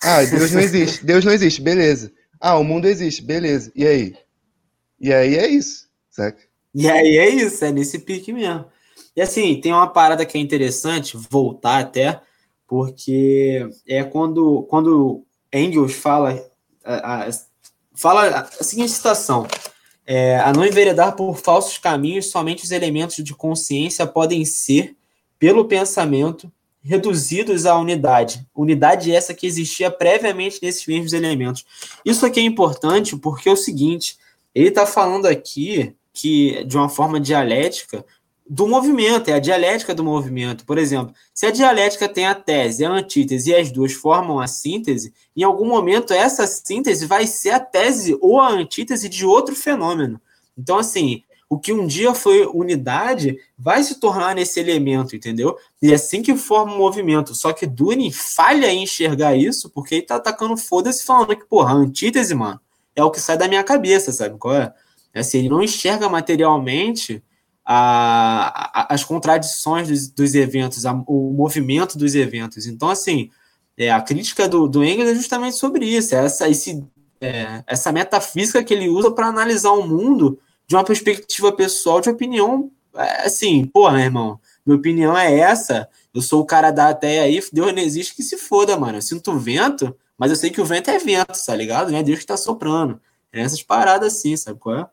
Speaker 1: Ah, Deus não existe. Deus não existe, beleza. Ah, o mundo existe, beleza. E aí? E aí é isso, saca?
Speaker 5: E aí é isso, é nesse pique mesmo. E assim, tem uma parada que é interessante, voltar até, porque é quando, quando Engels fala, a, a, fala a seguinte citação: é, a não enveredar por falsos caminhos, somente os elementos de consciência podem ser, pelo pensamento, reduzidos à unidade. Unidade essa que existia previamente nesses mesmos elementos. Isso aqui é importante porque é o seguinte: ele está falando aqui que, de uma forma dialética, do movimento, é a dialética do movimento. Por exemplo, se a dialética tem a tese, a antítese e as duas formam a síntese, em algum momento essa síntese vai ser a tese ou a antítese de outro fenômeno. Então, assim, o que um dia foi unidade vai se tornar nesse elemento, entendeu? E é assim que forma o movimento. Só que Dune falha em enxergar isso, porque ele tá atacando foda-se falando que, porra, a antítese, mano, é o que sai da minha cabeça, sabe qual é? É assim, ele não enxerga materialmente a, a, as contradições dos, dos eventos, a, o movimento dos eventos. Então, assim, é, a crítica do, do Engels é justamente sobre isso, é essa, esse, é, essa metafísica que ele usa para analisar o mundo de uma perspectiva pessoal, de opinião, é, assim, pô, meu irmão, minha opinião é essa, eu sou o cara da até aí, Deus não existe que se foda, mano, eu sinto vento, mas eu sei que o vento é vento, tá ligado? Não é Deus que tá soprando. É essas paradas assim, sabe qual é?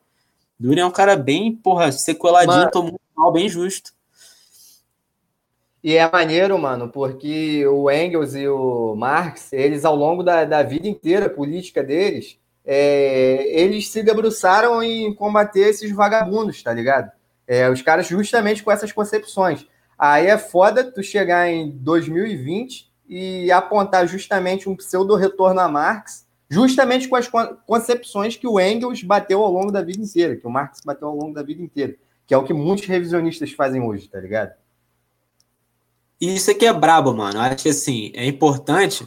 Speaker 5: Duran é um cara bem, porra, sequeladinho, mano, tomou um mal bem justo.
Speaker 2: E é maneiro, mano, porque o Engels e o Marx, eles ao longo da, da vida inteira política deles, é, eles se debruçaram em combater esses vagabundos, tá ligado? É, os caras justamente com essas concepções. Aí é foda tu chegar em 2020 e apontar justamente um pseudo retorno a Marx, justamente com as concepções que o Engels bateu ao longo da vida inteira, que o Marx bateu ao longo da vida inteira, que é o que muitos revisionistas fazem hoje, tá ligado?
Speaker 5: Isso aqui é brabo, mano. Acho que assim, é importante,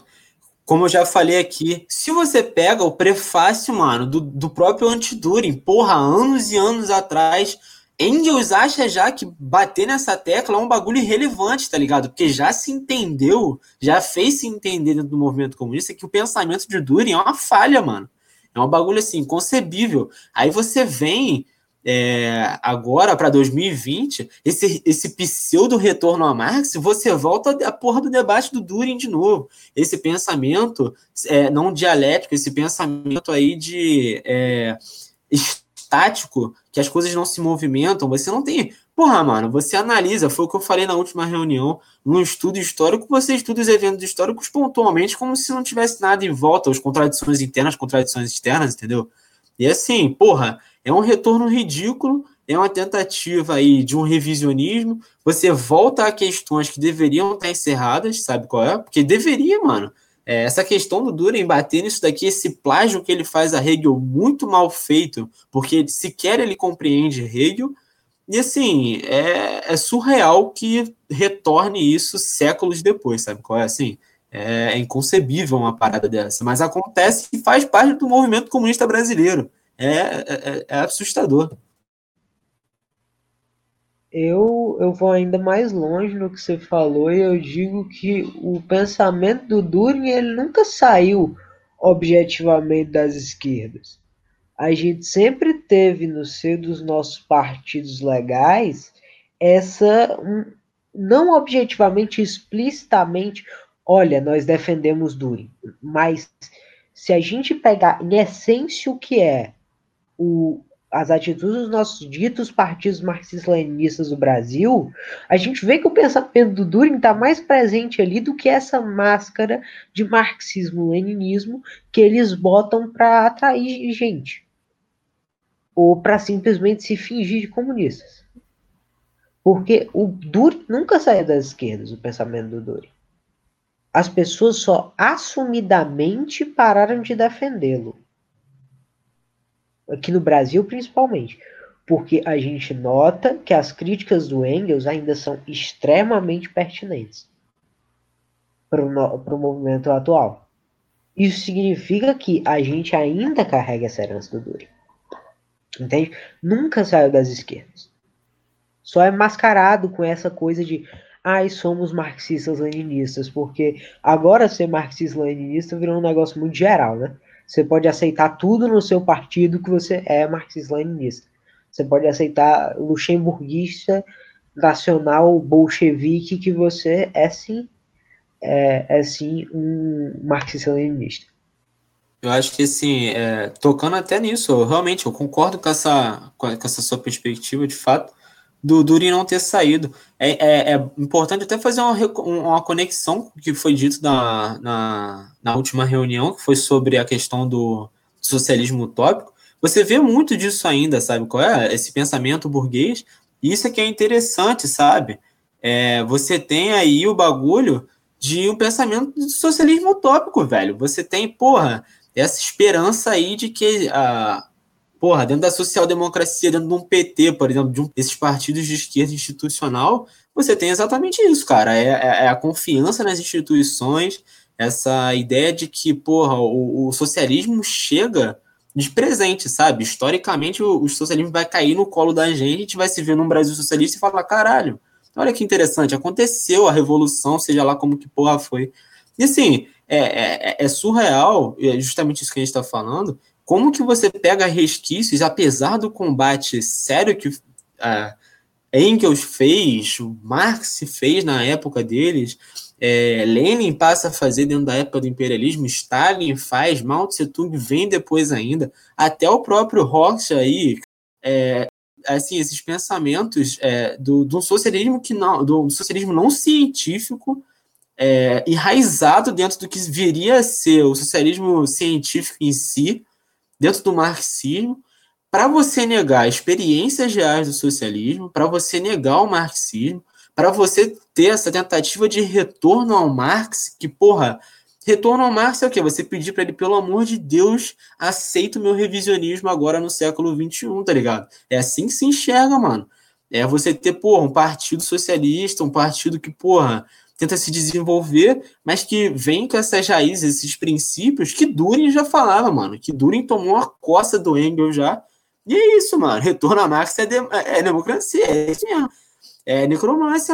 Speaker 5: como eu já falei aqui, se você pega o prefácio, mano, do, do próprio Antiduring, porra, anos e anos atrás, Engels acha já que bater nessa tecla é um bagulho irrelevante, tá ligado? Porque já se entendeu, já fez se entender dentro do movimento comunista que o pensamento de Düren é uma falha, mano. É um bagulho assim, inconcebível. Aí você vem é, agora para 2020, esse, esse pseudo retorno a Marx, você volta a porra do debate do Düren de novo. Esse pensamento é, não dialético, esse pensamento aí de. É, estático, que as coisas não se movimentam, você não tem. Porra, mano, você analisa, foi o que eu falei na última reunião, num estudo histórico, você estuda os eventos históricos pontualmente como se não tivesse nada em volta, as contradições internas, contradições externas, entendeu? E assim, porra, é um retorno ridículo, é uma tentativa aí de um revisionismo, você volta a questões que deveriam estar encerradas, sabe qual é? Porque deveria, mano. É, essa questão do Duren bater nisso daqui, esse plágio que ele faz a Hegel muito mal feito, porque sequer ele compreende Hegel, e assim, é, é surreal que retorne isso séculos depois, sabe qual é? Assim, é, é inconcebível uma parada dessa, mas acontece e faz parte do movimento comunista brasileiro. é, é, é assustador
Speaker 4: eu, eu vou ainda mais longe no que você falou e eu digo que o pensamento do Durin ele nunca saiu objetivamente das esquerdas. A gente sempre teve no seio dos nossos partidos legais essa não objetivamente explicitamente, olha, nós defendemos Durin, mas se a gente pegar em essência o que é o, as atitudes dos nossos ditos partidos marxistas-leninistas do Brasil, a gente vê que o pensamento do Durin está mais presente ali do que essa máscara de marxismo-leninismo que eles botam para atrair gente. Ou para simplesmente se fingir de comunistas. Porque o Durin nunca saiu das esquerdas, o pensamento do Durin. As pessoas só assumidamente pararam de defendê-lo aqui no Brasil principalmente, porque a gente nota que as críticas do Engels ainda são extremamente pertinentes para o movimento atual. Isso significa que a gente ainda carrega essa herança do Dury. Entende? Nunca saiu das esquerdas. Só é mascarado com essa coisa de ai, somos marxistas-leninistas, porque agora ser marxista-leninista virou um negócio muito geral, né? Você pode aceitar tudo no seu partido que você é marxista-leninista. Você pode aceitar luxemburguista, nacional, bolchevique, que você é sim, é, é sim um marxista-leninista.
Speaker 5: Eu acho que, assim, é, tocando até nisso, eu, realmente, eu concordo com essa, com essa sua perspectiva, de fato, do Duri não ter saído. É, é, é, importante até fazer uma, uma conexão que foi dito na, na, na, última reunião, que foi sobre a questão do socialismo utópico. Você vê muito disso ainda, sabe? Qual é? Esse pensamento burguês. E isso é que é interessante, sabe? É, você tem aí o bagulho de um pensamento de socialismo utópico, velho. Você tem, porra, essa esperança aí de que a, porra, dentro da social-democracia, dentro de um PT, por exemplo, de um, esses partidos de esquerda institucional, você tem exatamente isso, cara. É, é, é a confiança nas instituições, essa ideia de que, porra, o, o socialismo chega de presente, sabe? Historicamente, o, o, socialismo vai cair no colo da gente, a gente vai se ver num Brasil socialista e falar, caralho, olha que interessante, aconteceu a revolução, seja lá como que porra foi. E assim, é, é, é surreal, é justamente isso que a gente está falando, como que você pega resquícios, apesar do combate sério que uh, Engels fez, Marx fez na época deles, é, Lenin passa a fazer dentro da época do imperialismo, Stalin faz, Mao Tse Tung vem depois ainda, até o próprio Rocha aí, é, assim, esses pensamentos é, do, do socialismo que não, do socialismo não científico, é, enraizado dentro do que viria a ser o socialismo científico em si, dentro do marxismo, para você negar experiências reais do socialismo, para você negar o marxismo, para você ter essa tentativa de retorno ao Marx, que, porra, retorno ao Marx é o quê? Você pedir para ele, pelo amor de Deus, aceita o meu revisionismo agora no século XXI, tá ligado? É assim que se enxerga, mano. É você ter, porra, um partido socialista, um partido que, porra, tenta se desenvolver, mas que vem com essas raízes, esses princípios que Durin já falava, mano. Que Durin tomou a coça do Engels já. E é isso, mano. Retorno a Marx é, de, é democracia, é isso mesmo é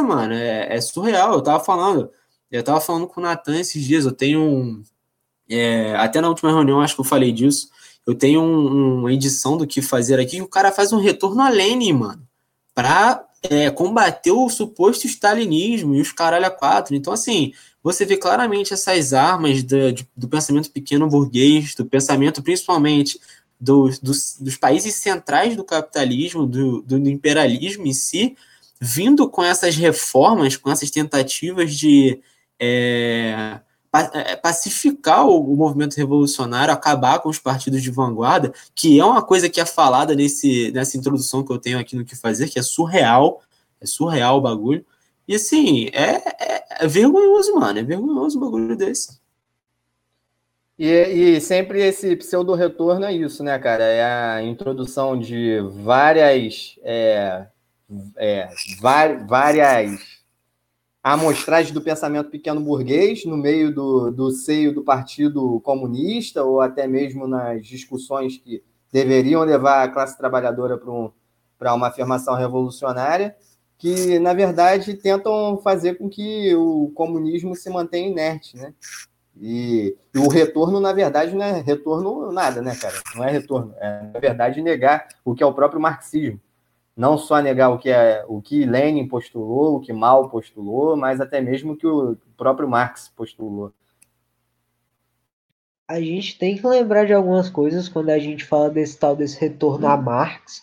Speaker 5: mano. É, é, surreal. Eu tava falando, eu tava falando com o Natan esses dias. Eu tenho um. É, até na última reunião, acho que eu falei disso. Eu tenho um, uma edição do que fazer aqui, que o cara faz um retorno a Lenin, mano, pra é, combater o suposto stalinismo e os caralho a quatro. Então, assim, você vê claramente essas armas do, do pensamento pequeno burguês, do pensamento principalmente dos, dos, dos países centrais do capitalismo, do, do imperialismo em si, vindo com essas reformas, com essas tentativas de é, pacificar o, o, movimento revolucionário, acabar com os partidos de vanguarda, que é uma coisa que é falada nesse, nessa introdução que eu tenho aqui no que fazer, que é surreal, é surreal o bagulho. E assim, é, é, é vergonhoso, mano, é vergonhoso o bagulho desse.
Speaker 2: E, e, sempre esse pseudo-retorno é isso, né, cara? É a introdução de várias é, é, várias amostragens do pensamento pequeno burguês no meio do, do seio do Partido Comunista, ou até mesmo nas discussões que deveriam levar a classe trabalhadora para um, uma afirmação revolucionária, que, na verdade, tentam fazer com que o comunismo se mantenha inerte, né? E, e, o retorno, na verdade, não é retorno nada, né, cara? Não é retorno. É, na verdade, negar o que é o próprio marxismo não só negar o que é o que Lenin postulou, o que Mao postulou, mas até mesmo o que o próprio Marx postulou.
Speaker 4: A gente tem que lembrar de algumas coisas quando a gente fala desse tal desse retorno a Marx,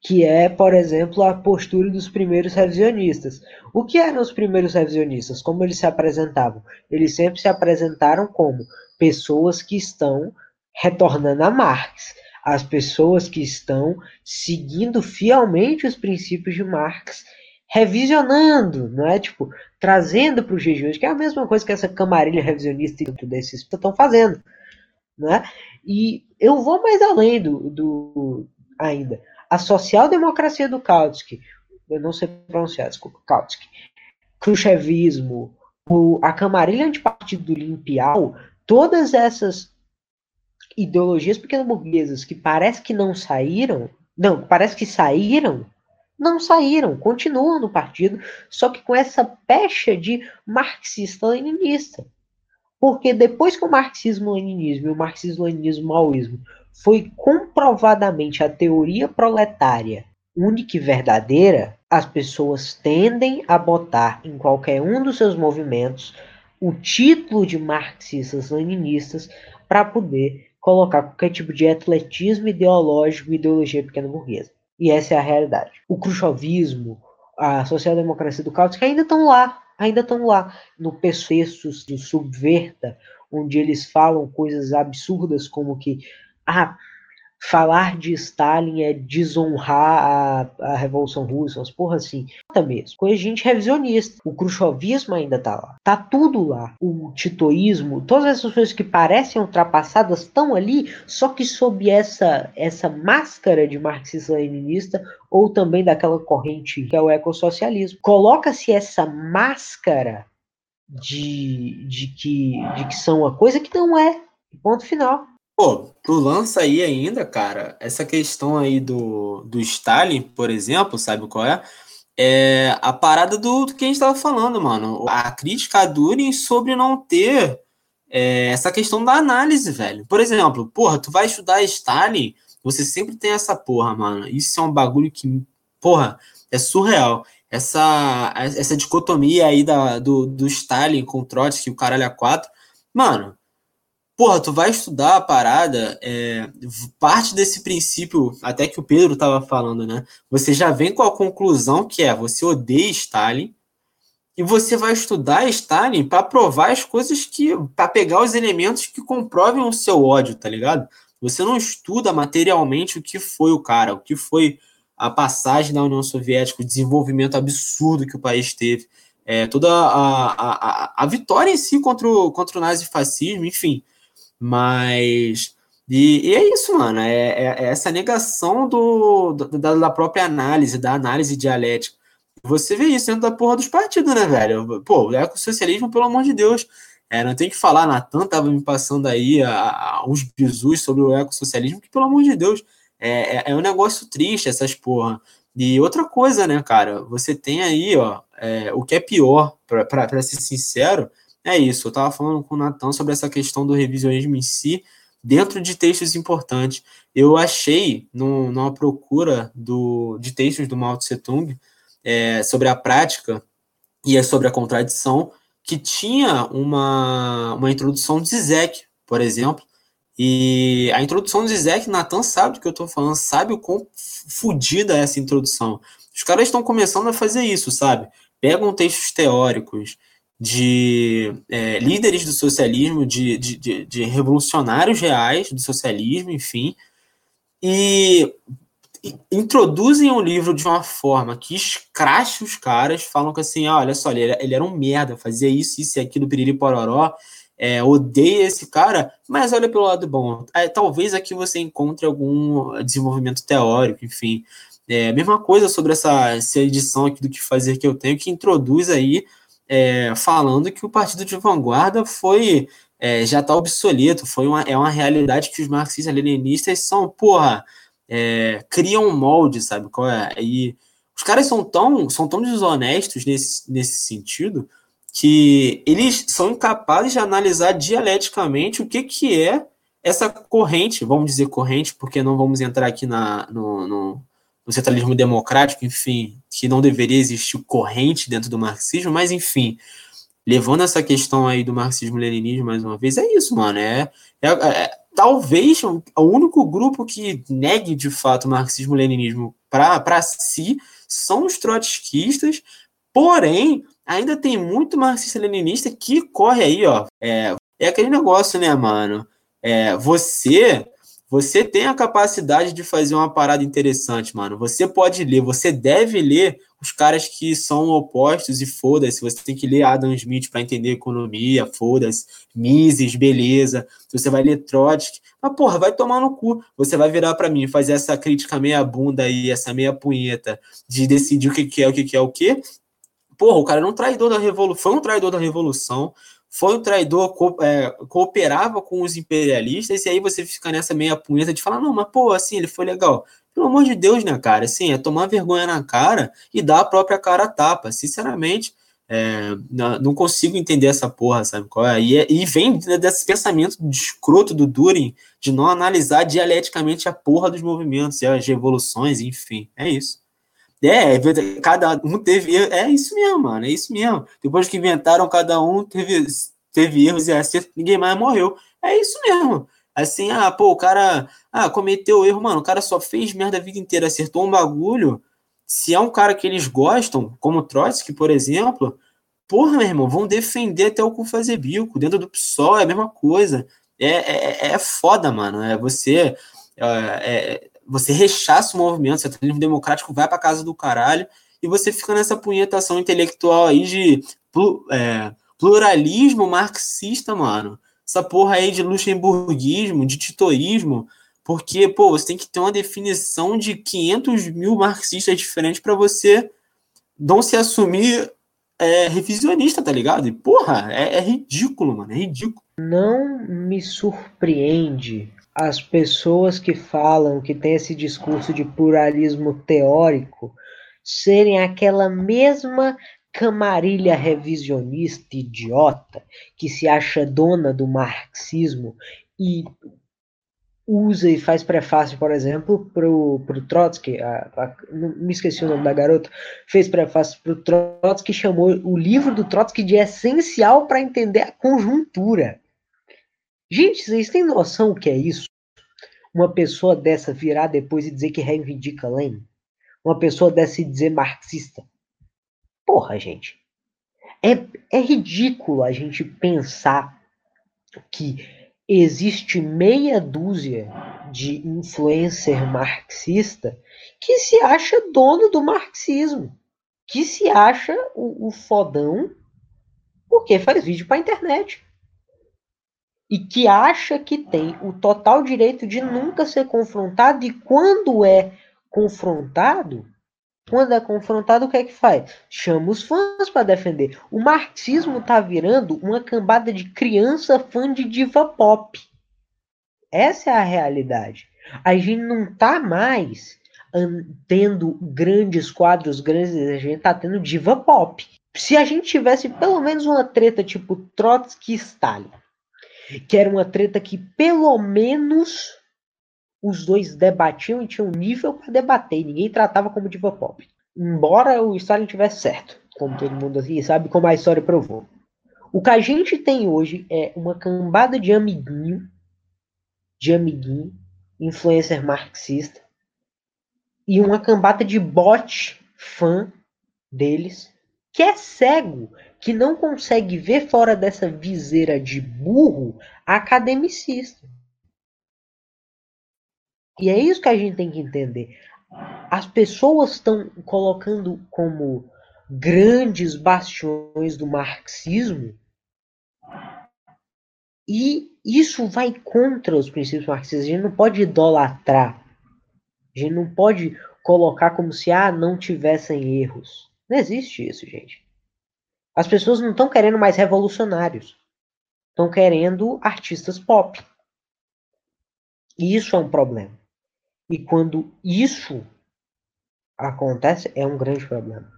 Speaker 4: que é, por exemplo, a postura dos primeiros revisionistas. O que eram os primeiros revisionistas? Como eles se apresentavam? Eles sempre se apresentaram como pessoas que estão retornando a Marx as pessoas que estão seguindo fielmente os princípios de Marx, revisionando, não é? Tipo, trazendo para o jejum, que é a mesma coisa que essa camarilha revisionista e tudo desses estão fazendo, não é? E eu vou mais além do, do ainda. A social-democracia do Kautsky, eu não sei pronunciar, desculpa, Kautsky, Khrushchevismo, o, a camarilha antipartido do Limpial, todas essas ideologias pequeno-burguesas que parece que não saíram, não, parece que saíram, não saíram, continuam no partido, só que com essa pecha de marxista-leninista. Porque depois que o marxismo-leninismo e o marxismo-leninismo-maoísmo foi comprovadamente a teoria proletária única e verdadeira, as pessoas tendem a botar em qualquer um dos seus movimentos o título de marxistas-leninistas para poder colocar qualquer tipo de atletismo ideológico e ideologia pequena burguesa. E essa é a realidade. O khrushchevismo, a social-democracia do caos, que ainda estão lá, ainda estão lá, no Pessoços do Subverta, onde eles falam coisas absurdas como que ah, falar de Stalin é desonrar a, a Revolução Russa, umas porra assim. Tá mesmo. Coisa gente revisionista. O Khrushchevismo ainda tá lá. Tá tudo lá. O titoísmo, todas essas coisas que parecem ultrapassadas estão ali, só que sob essa, essa máscara de marxista-leninista ou também daquela corrente que é o ecossocialismo. Coloca-se essa máscara de, de, que, de que são uma coisa que não é. Ponto final.
Speaker 5: Pô, tu lança aí ainda, cara, essa questão aí do, do Stalin, por exemplo, sabe qual é? É a parada do, do que a gente tava falando, mano. A crítica a Durin sobre não ter é, essa questão da análise, velho. Por exemplo, porra, tu vai estudar Stalin, você sempre tem essa porra, mano. Isso é um bagulho que, porra, é surreal. Essa, essa dicotomia aí da, do, do Stalin com o Trotsky, o caralho a quatro. Mano, porra, tu vai estudar a parada, é, parte desse princípio, até que o Pedro tava falando, né? Você já vem com a conclusão que é você odeia Stalin e você vai estudar Stalin para provar as coisas que. para pegar os elementos que comprovem o seu ódio, tá ligado? Você não estuda materialmente o que foi o cara, o que foi a passagem da União Soviética, o desenvolvimento absurdo que o país teve, é, toda a, a, a, a vitória em si contra o, contra o nazifascismo, enfim. Mas. E, e, é isso, mano. É, é, é essa negação do, da, da, própria análise, da análise dialética. Você vê isso dentro da porra dos partidos, né, velho? Pô, o ecossocialismo, pelo amor de Deus. É, não tem que falar, Natan tava me passando aí a, a, uns bisus sobre o ecossocialismo, que, pelo amor de Deus, é, é, é um negócio triste essas porra. E outra coisa, né, cara? Você tem aí, ó, é, o que é pior, para ser sincero, é isso, eu estava falando com o Natan sobre essa questão do revisionismo em si, dentro de textos importantes. Eu achei, no, numa procura do, de textos do Mao Tse Tung, é, sobre a prática e é sobre a contradição, que tinha uma, uma introdução de Zizek, por exemplo, e a introdução de Zizek, Natan sabe do que eu estou falando, sabe o quão fodida é essa introdução. Os caras estão começando a fazer isso, sabe? Pegam textos teóricos, de é, líderes do socialismo, de, de, de, de, revolucionários reais do socialismo, enfim, e introduzem o livro de uma forma que escracha os caras, falam que assim, ah, olha só, ele era, ele era um merda, fazia isso, isso e aquilo, piriri pororó, é, odeia esse cara, mas olha pelo lado bom. É, talvez aqui você encontre algum desenvolvimento teórico, enfim. É, mesma coisa sobre essa, essa edição aqui do que fazer que eu tenho, que introduz aí é, falando que o partido de vanguarda foi é, já está obsoleto, foi uma, é uma realidade que os marxistas-leninistas são, porra, é, criam um molde, sabe qual é? E os caras são tão, são tão desonestos nesse, nesse sentido que eles são incapazes de analisar dialeticamente o que, que é essa corrente, vamos dizer corrente, porque não vamos entrar aqui na, no, no, no centralismo democrático, enfim, que não deveria existir corrente dentro do marxismo, mas enfim, levando essa questão aí do marxismo-leninismo mais uma vez, é isso, mano. É, é, é talvez o, único grupo que negue de fato o marxismo-leninismo para si são os trotskistas, porém, ainda tem muito marxista-leninista que corre aí, ó. É, é aquele negócio, né, mano? É, você você tem a capacidade de fazer uma parada interessante, mano. Você pode ler, você deve ler os caras que são opostos e foda-se. Você tem que ler Adam Smith para entender economia, foda-se. Mises, beleza. Você vai ler Trotsky. Mas, porra, vai tomar no cu. Você vai virar para mim fazer essa crítica meia bunda aí, essa meia punheta de decidir o que, é, o que, que é o que. Porra, o cara era um traidor da revolução, foi um traidor da revolução foi um traidor, co é, cooperava com os imperialistas, e aí você fica nessa meia punheta de falar, não, mas pô, assim, ele foi legal. Pelo amor de Deus, né, cara? Assim, é tomar vergonha na cara e dar a própria cara a tapa. Sinceramente, é, não consigo entender essa porra, sabe qual é? E, é, e vem desse pensamento de escroto do Durin de não analisar dialeticamente a porra dos movimentos e as revoluções, enfim, é isso. É, é, cada um teve. É isso mesmo, mano. É isso mesmo. Depois que inventaram, cada um teve, teve erros e acertos, ninguém mais morreu. É isso mesmo. Assim, ah, pô, o cara ah, cometeu erro, mano. O cara só fez merda a vida inteira, acertou um bagulho. Se é um cara que eles gostam, como Trotsky, por exemplo, porra, meu irmão, vão defender até o cu fazer bico. Dentro do PSOL é a mesma coisa. É, é, é foda, mano. É você. É, é, você rechaça o movimento, centralismo democrático vai para casa do caralho, e você fica nessa punhetação intelectual aí de é, pluralismo marxista, mano. Essa porra aí de luxemburguismo, de titorismo, porque, pô, você tem que ter uma definição de 500 mil marxistas diferentes para você não se assumir é, revisionista, tá ligado? E, porra, é, é ridículo, mano, é ridículo.
Speaker 4: Não me surpreende as pessoas que falam que tem esse discurso de pluralismo teórico serem aquela mesma camarilha revisionista idiota que se acha dona do marxismo e usa e faz prefácio, por exemplo, pro, pro Trotsky, a, a, não me esqueci o nome da garota, fez prefácio pro Trotsky, chamou o livro do Trotsky de essencial para entender a conjuntura. Gente, vocês têm noção o que é isso? Uma pessoa dessa virar depois e dizer que reivindica Lenin? Uma pessoa dessa e dizer marxista? Porra, gente. É, é ridículo a gente pensar que existe meia dúzia de influencer marxista que se acha dono do marxismo, que se acha o, o fodão porque faz vídeo para internet e que acha que tem o total direito de nunca ser confrontado e quando é confrontado quando é confrontado, o que é que faz? Chama os fãs para defender. O marxismo tá virando uma cambada de criança fã de diva pop. Essa é a realidade. A gente não tá mais tendo grandes quadros grandes, a gente tá tendo diva pop. Se a gente tivesse pelo menos uma treta tipo Trotsky e Stalin, que era uma treta que pelo menos os dois debatiam e tinham nível para debater. Ninguém tratava como diva pop. Embora o Stalin tivesse certo, como todo mundo aqui sabe, como a história provou. O que a gente tem hoje é uma cambada de amiguinho, de amiguinho, influencer marxista, e uma cambada de bot fã deles, que é cego, que não consegue ver fora dessa viseira de burro academicista. E é isso que a gente tem que entender. As pessoas estão colocando como grandes bastiões do marxismo e isso vai contra os princípios marxistas. A gente não pode idolatrar. A gente não pode colocar como se ah, não tivessem erros. Não existe isso, gente. As pessoas não estão querendo mais revolucionários. Estão querendo artistas pop. E isso é um problema. E quando isso acontece, é um grande problema.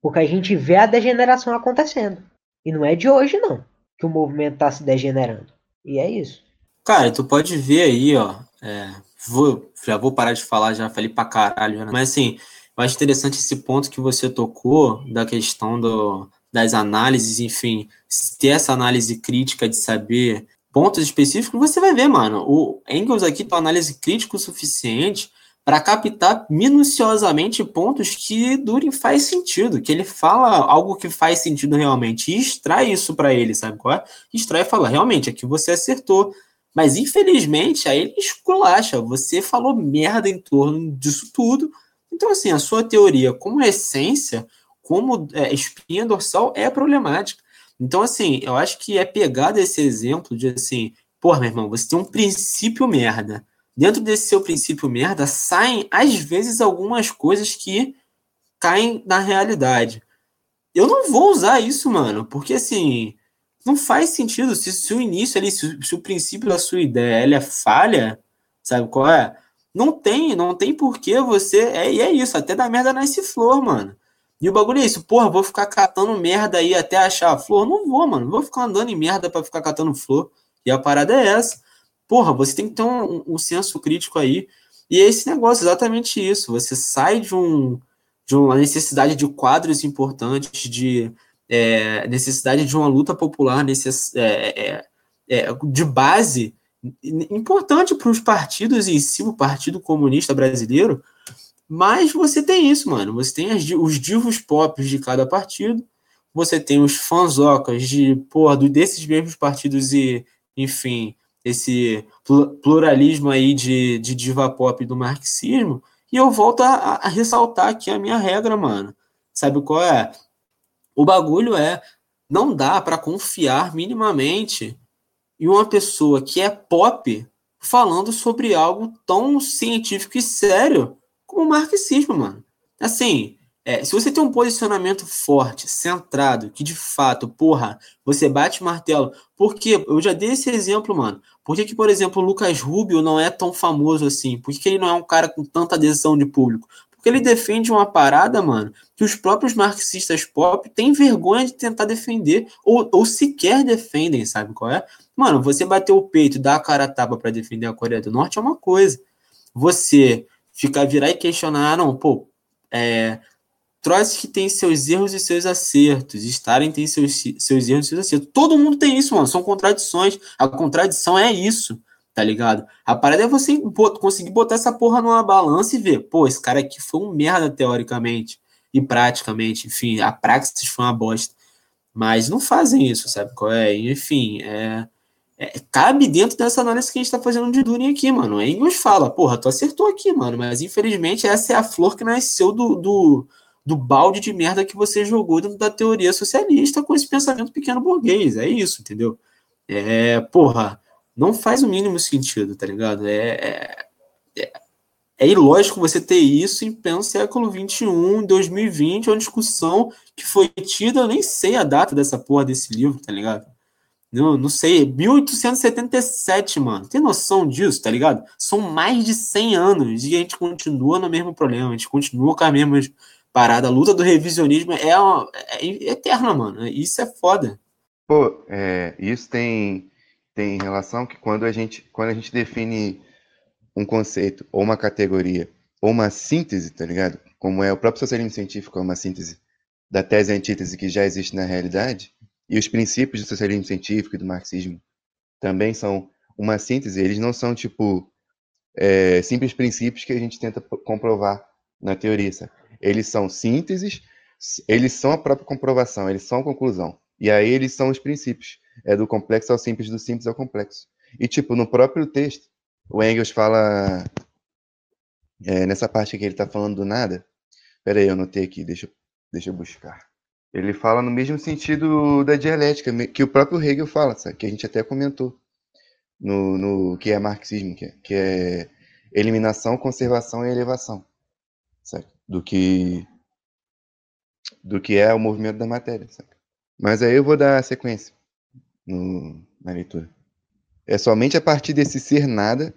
Speaker 4: Porque a gente vê a degeneração acontecendo. E não é de hoje, não, que o movimento está se degenerando. E é isso.
Speaker 5: Cara, tu pode ver aí, ó. É, vou, já vou parar de falar, já falei pra caralho. Né? Mas assim, eu acho interessante esse ponto que você tocou da questão do, das análises, enfim, ter essa análise crítica de saber pontos específicos, você vai ver, mano. O Engels aqui tem análise crítica o suficiente para captar minuciosamente pontos que Durin faz sentido, que ele fala algo que faz sentido realmente e extrai isso para ele, sabe qual é? Extrai e fala, realmente, aqui você acertou. Mas infelizmente, aí ele esculacha, você falou merda em torno disso tudo. Então, assim, a sua teoria, como essência, como é, espinha dorsal, é problemática. Então, assim, eu acho que é pegado esse exemplo de assim, pô, meu irmão, você tem um princípio merda. Dentro desse seu princípio merda, saem, às vezes, algumas coisas que caem na realidade. Eu não vou usar isso, mano, porque assim, não faz sentido. Se, se o início ali, se, se, o princípio da sua ideia ela é falha, sabe qual é? Não tem, não tem porquê você. É, e é isso, até da merda nasce flor, mano. E o bagulho é isso, porra, vou ficar catando merda aí até achar a flor? Não vou, mano. Vou ficar andando em merda para ficar catando flor. E a parada é essa. Porra, você tem que ter um, um senso crítico aí. E é esse negócio, exatamente isso. Você sai de, um, de uma necessidade de quadros importantes, de é, necessidade de uma luta popular necess, é, é, é de base importante para os partidos em si, o Partido Comunista Brasileiro, mas você tem isso, mano. Você tem as, os divos pop de cada partido, você tem os fanzocas de, porra, desses mesmos partidos e, enfim, esse pluralismo aí de, de diva pop do marxismo. E eu volto a, a ressaltar aqui a minha regra, mano. Sabe qual é? O bagulho é não dá para confiar minimamente em uma pessoa que é pop falando sobre algo tão científico e sério como marxismo, mano. Assim, É, se você tem um posicionamento forte, centrado, que de fato, porra, você bate martelo. Porque eu já dei esse exemplo, mano. Por que, que, por exemplo, o Lucas Rubio não é tão famoso assim? Por que, que ele não é um cara com tanta adesão de público? Porque ele defende uma parada, mano, que os próprios marxistas pop têm vergonha de tentar defender, ou, ou sequer defendem, sabe qual é? Mano, você bater o peito, dar a cara a tapa para defender a Coreia do Norte é uma coisa. Você ficar virar e questionar, ah, não, pô, é, Trotsky tem seus erros e seus acertos, Stalin tem seus, seus erros e seus acertos. Todo mundo tem isso, mano. São contradições. A contradição é isso, tá ligado? A parada é você conseguir botar essa porra numa balança e ver, pô, esse cara aqui foi um merda teoricamente e praticamente. Enfim, a praxis foi uma bosta. Mas não fazem isso, sabe qual é? Enfim, é, é, cabe dentro dessa análise que a gente tá fazendo de Durin aqui, mano. Engels fala, porra, tu acertou aqui, mano, mas infelizmente essa é a flor que nasceu do, do do balde de merda que você jogou dentro da teoria socialista com esse pensamento pequeno burguês. É isso, entendeu? É, porra, não faz o mínimo sentido, tá ligado? É, é, é ilógico você ter isso em pleno século XXI, 2020, uma discussão que foi tida, eu nem sei a data dessa porra desse livro, tá ligado? Não, não sei, 1877, mano. Tem noção disso, tá ligado? São mais de 100 anos e a gente continua no mesmo problema, a gente continua com as mesmas parada. A luta do revisionismo é, uma, é eterna, mano. Isso é foda.
Speaker 1: Pô, é, isso tem, tem relação que quando a, gente, quando a gente define um conceito, ou uma categoria, ou uma síntese, tá ligado? Como é o próprio socialismo científico, é uma síntese da tese e antítese que já existe na realidade, e os princípios do socialismo científico e do marxismo também são uma síntese, eles não são, tipo, é, simples princípios que a gente tenta comprovar na teoria, sabe? Eles são sínteses, eles são a própria comprovação, eles são a conclusão. E aí eles são os princípios. É do complexo ao simples, do simples ao complexo. E, tipo, no próprio texto, o Engels fala. É, nessa parte que ele está falando do nada. Pera aí, eu anotei aqui, deixa, deixa eu buscar. Ele fala no mesmo sentido da dialética, que o próprio Hegel fala, sabe? que a gente até comentou, no, no que é marxismo, que é, que é eliminação, conservação e elevação. Sabe? do que do que é o movimento da matéria. Sabe? Mas aí eu vou dar a sequência no, na leitura. É somente a partir desse ser nada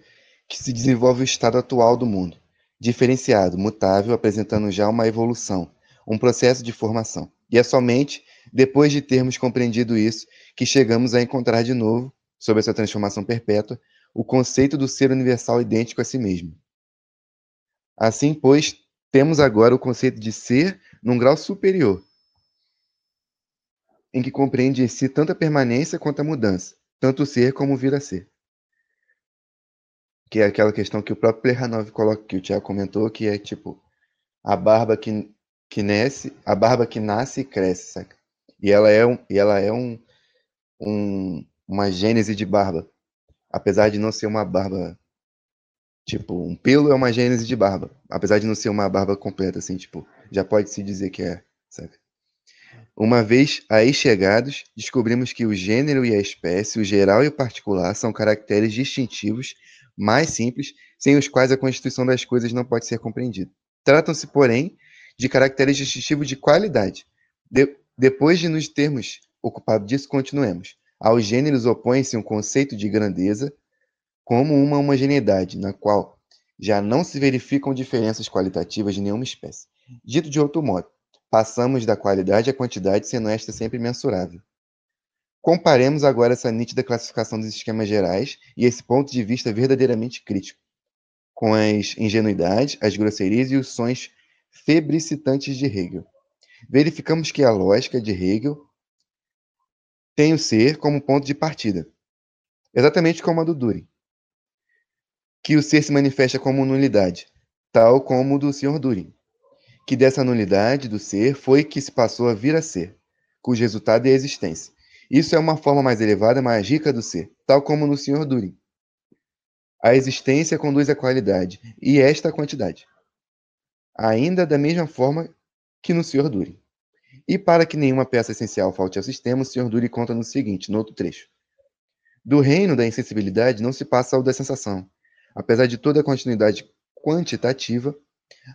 Speaker 1: que se desenvolve o estado atual do mundo, diferenciado, mutável, apresentando já uma evolução, um processo de formação. E é somente depois de termos compreendido isso que chegamos a encontrar de novo, sob essa transformação perpétua, o conceito do ser universal idêntico a si mesmo. Assim, pois, temos agora o conceito de ser num grau superior, em que compreende em si tanto a permanência quanto a mudança, tanto o ser como o vir a ser. Que é aquela questão que o próprio Plekhanov coloca, que o Tiago comentou, que é tipo a barba que, que nasce, a barba que nasce e cresce, saca? E ela é, um, e ela é um, um, uma gênese de barba, apesar de não ser uma barba Tipo, um pelo é uma gênese de barba. Apesar de não ser uma barba completa, assim, tipo, já pode se dizer que é? Uma vez aí chegados, descobrimos que o gênero e a espécie, o geral e o particular, são caracteres distintivos mais simples, sem os quais a constituição das coisas não pode ser compreendida. Tratam-se, porém, de caracteres distintivos de qualidade. De, depois de nos termos ocupado disso, continuemos. Aos gêneros opõe-se um conceito de grandeza, como uma homogeneidade, na qual já não se verificam diferenças qualitativas de nenhuma espécie. Dito de outro modo, passamos da qualidade à quantidade, sendo esta sempre mensurável. Comparemos agora essa nítida classificação dos esquemas gerais e esse ponto de vista verdadeiramente crítico, com as ingenuidades, as grosserias e os sons febricitantes de Hegel. Verificamos que a lógica de Hegel tem o ser como ponto de partida, exatamente como a do Dürer que o ser se manifesta como nulidade, tal como o do Sr. Durin, que dessa nulidade do ser foi que se passou a vir a ser, cujo resultado é a existência. Isso é uma forma mais elevada, mais rica do ser, tal como no Sr. Durin. A existência conduz à qualidade, e esta à quantidade. Ainda da mesma forma que no Sr. Durin. E para que nenhuma peça essencial falte ao sistema, o Sr. Durin conta no seguinte, no outro trecho. Do reino da insensibilidade não se passa ao da sensação, apesar de toda a continuidade quantitativa,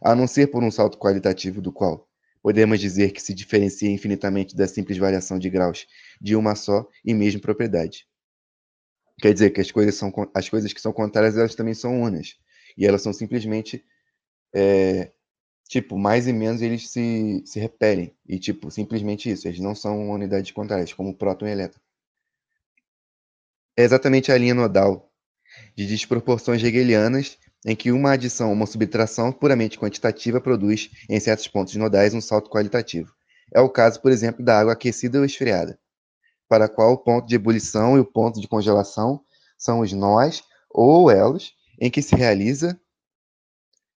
Speaker 1: a não ser por um salto qualitativo do qual podemos dizer que se diferencia infinitamente da simples variação de graus de uma só e mesma propriedade. Quer dizer que as coisas, são, as coisas que são contrárias, elas também são unas. E elas são simplesmente, é, tipo, mais e menos eles se, se repelem. E, tipo, simplesmente isso. Eles não são unidades contrárias, como próton e elétron. É exatamente a linha nodal de desproporções hegelianas em que uma adição ou uma subtração puramente quantitativa produz, em certos pontos nodais, um salto qualitativo. É o caso, por exemplo, da água aquecida ou esfriada, para a qual o ponto de ebulição e o ponto de congelação são os nós ou elos em que se realiza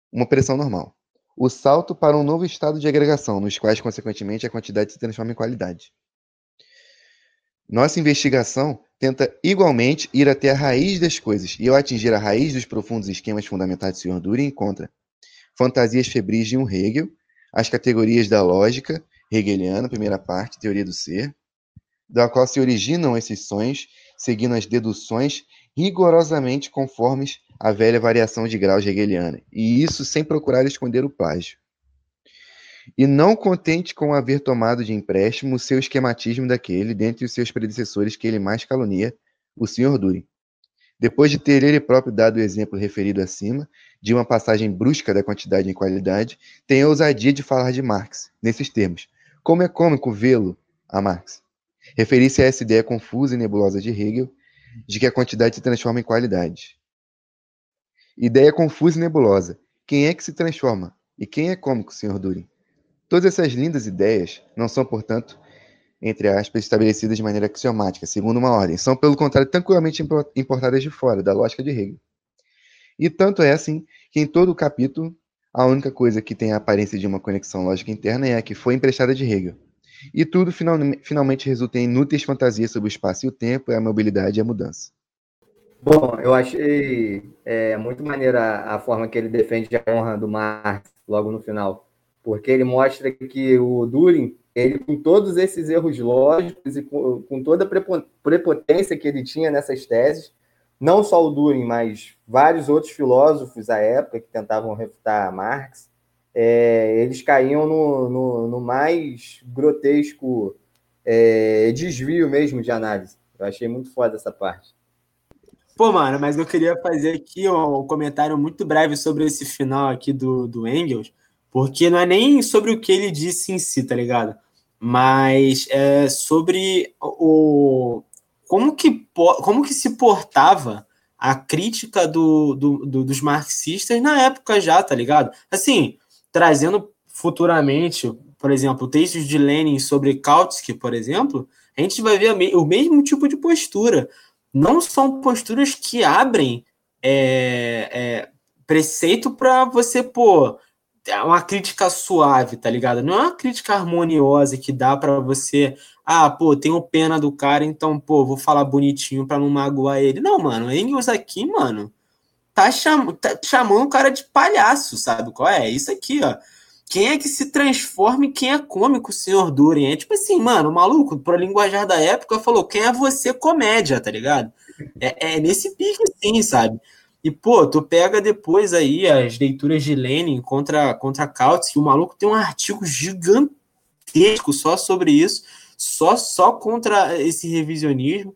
Speaker 1: uma pressão normal. O salto para um novo estado de agregação, nos quais, consequentemente, a quantidade se transforma em qualidade. Nossa investigação tenta igualmente ir até a raiz das coisas, e ao atingir a raiz dos profundos esquemas fundamentais do Sr. Dury, encontra fantasias febris de um Hegel, as categorias da lógica hegeliana, primeira parte, teoria do ser, da qual se originam esses sonhos, seguindo as deduções rigorosamente conformes à velha variação de graus hegeliana, e isso sem procurar esconder o plágio. E não contente com haver tomado de empréstimo o seu esquematismo daquele, dentre os seus predecessores que ele mais calunia, o Sr. Dury. Depois de ter ele próprio dado o exemplo referido acima, de uma passagem brusca da quantidade em qualidade, tem a ousadia de falar de Marx, nesses termos. Como é cômico vê-lo a Marx. Referir-se a essa ideia confusa e nebulosa de Hegel, de que a quantidade se transforma em qualidade. Ideia confusa e nebulosa. Quem é que se transforma? E quem é cômico, Sr. Dury? Todas essas lindas ideias não são, portanto, entre aspas, estabelecidas de maneira axiomática, segundo uma ordem. São, pelo contrário, tranquilamente importadas de fora, da lógica de Hegel. E tanto é assim que em todo o capítulo, a única coisa que tem a aparência de uma conexão lógica interna é a que foi emprestada de Hegel. E tudo final, finalmente resulta em inúteis fantasias sobre o espaço e o tempo, a mobilidade e a mudança.
Speaker 2: Bom, eu achei é, muito maneira a forma que ele defende a honra do Marx logo no final porque ele mostra que o Durin, ele com todos esses erros lógicos e com, com toda a prepotência que ele tinha nessas teses, não só o Durin, mas vários outros filósofos à época que tentavam refutar Marx, é, eles caíam no, no, no mais grotesco é, desvio mesmo de análise. Eu achei muito foda essa parte.
Speaker 5: Pô, mano, mas eu queria fazer aqui um comentário muito breve sobre esse final aqui do, do Engels, porque não é nem sobre o que ele disse em si, tá ligado? Mas é sobre o como que, como que se portava a crítica do, do, do, dos marxistas na época já, tá ligado? Assim, trazendo futuramente, por exemplo, textos de Lenin sobre Kautsky, por exemplo, a gente vai ver o mesmo tipo de postura. Não são posturas que abrem é, é, preceito para você, pô, é uma crítica suave, tá ligado? Não é uma crítica harmoniosa que dá para você, ah, pô, tenho pena do cara, então, pô, vou falar bonitinho para não magoar ele. Não, mano, Engels aqui, mano, tá, cham tá chamando o cara de palhaço, sabe qual é? Isso aqui, ó. Quem é que se transforma e quem é cômico, senhor Duren? É tipo assim, mano, o maluco, pro linguajar da época, falou: quem é você, comédia, tá ligado? É, é nesse pique, sim, sabe? E, pô, tu pega depois aí as leituras de Lenin contra, contra Kautsky, o maluco tem um artigo gigantesco só sobre isso, só, só contra esse revisionismo.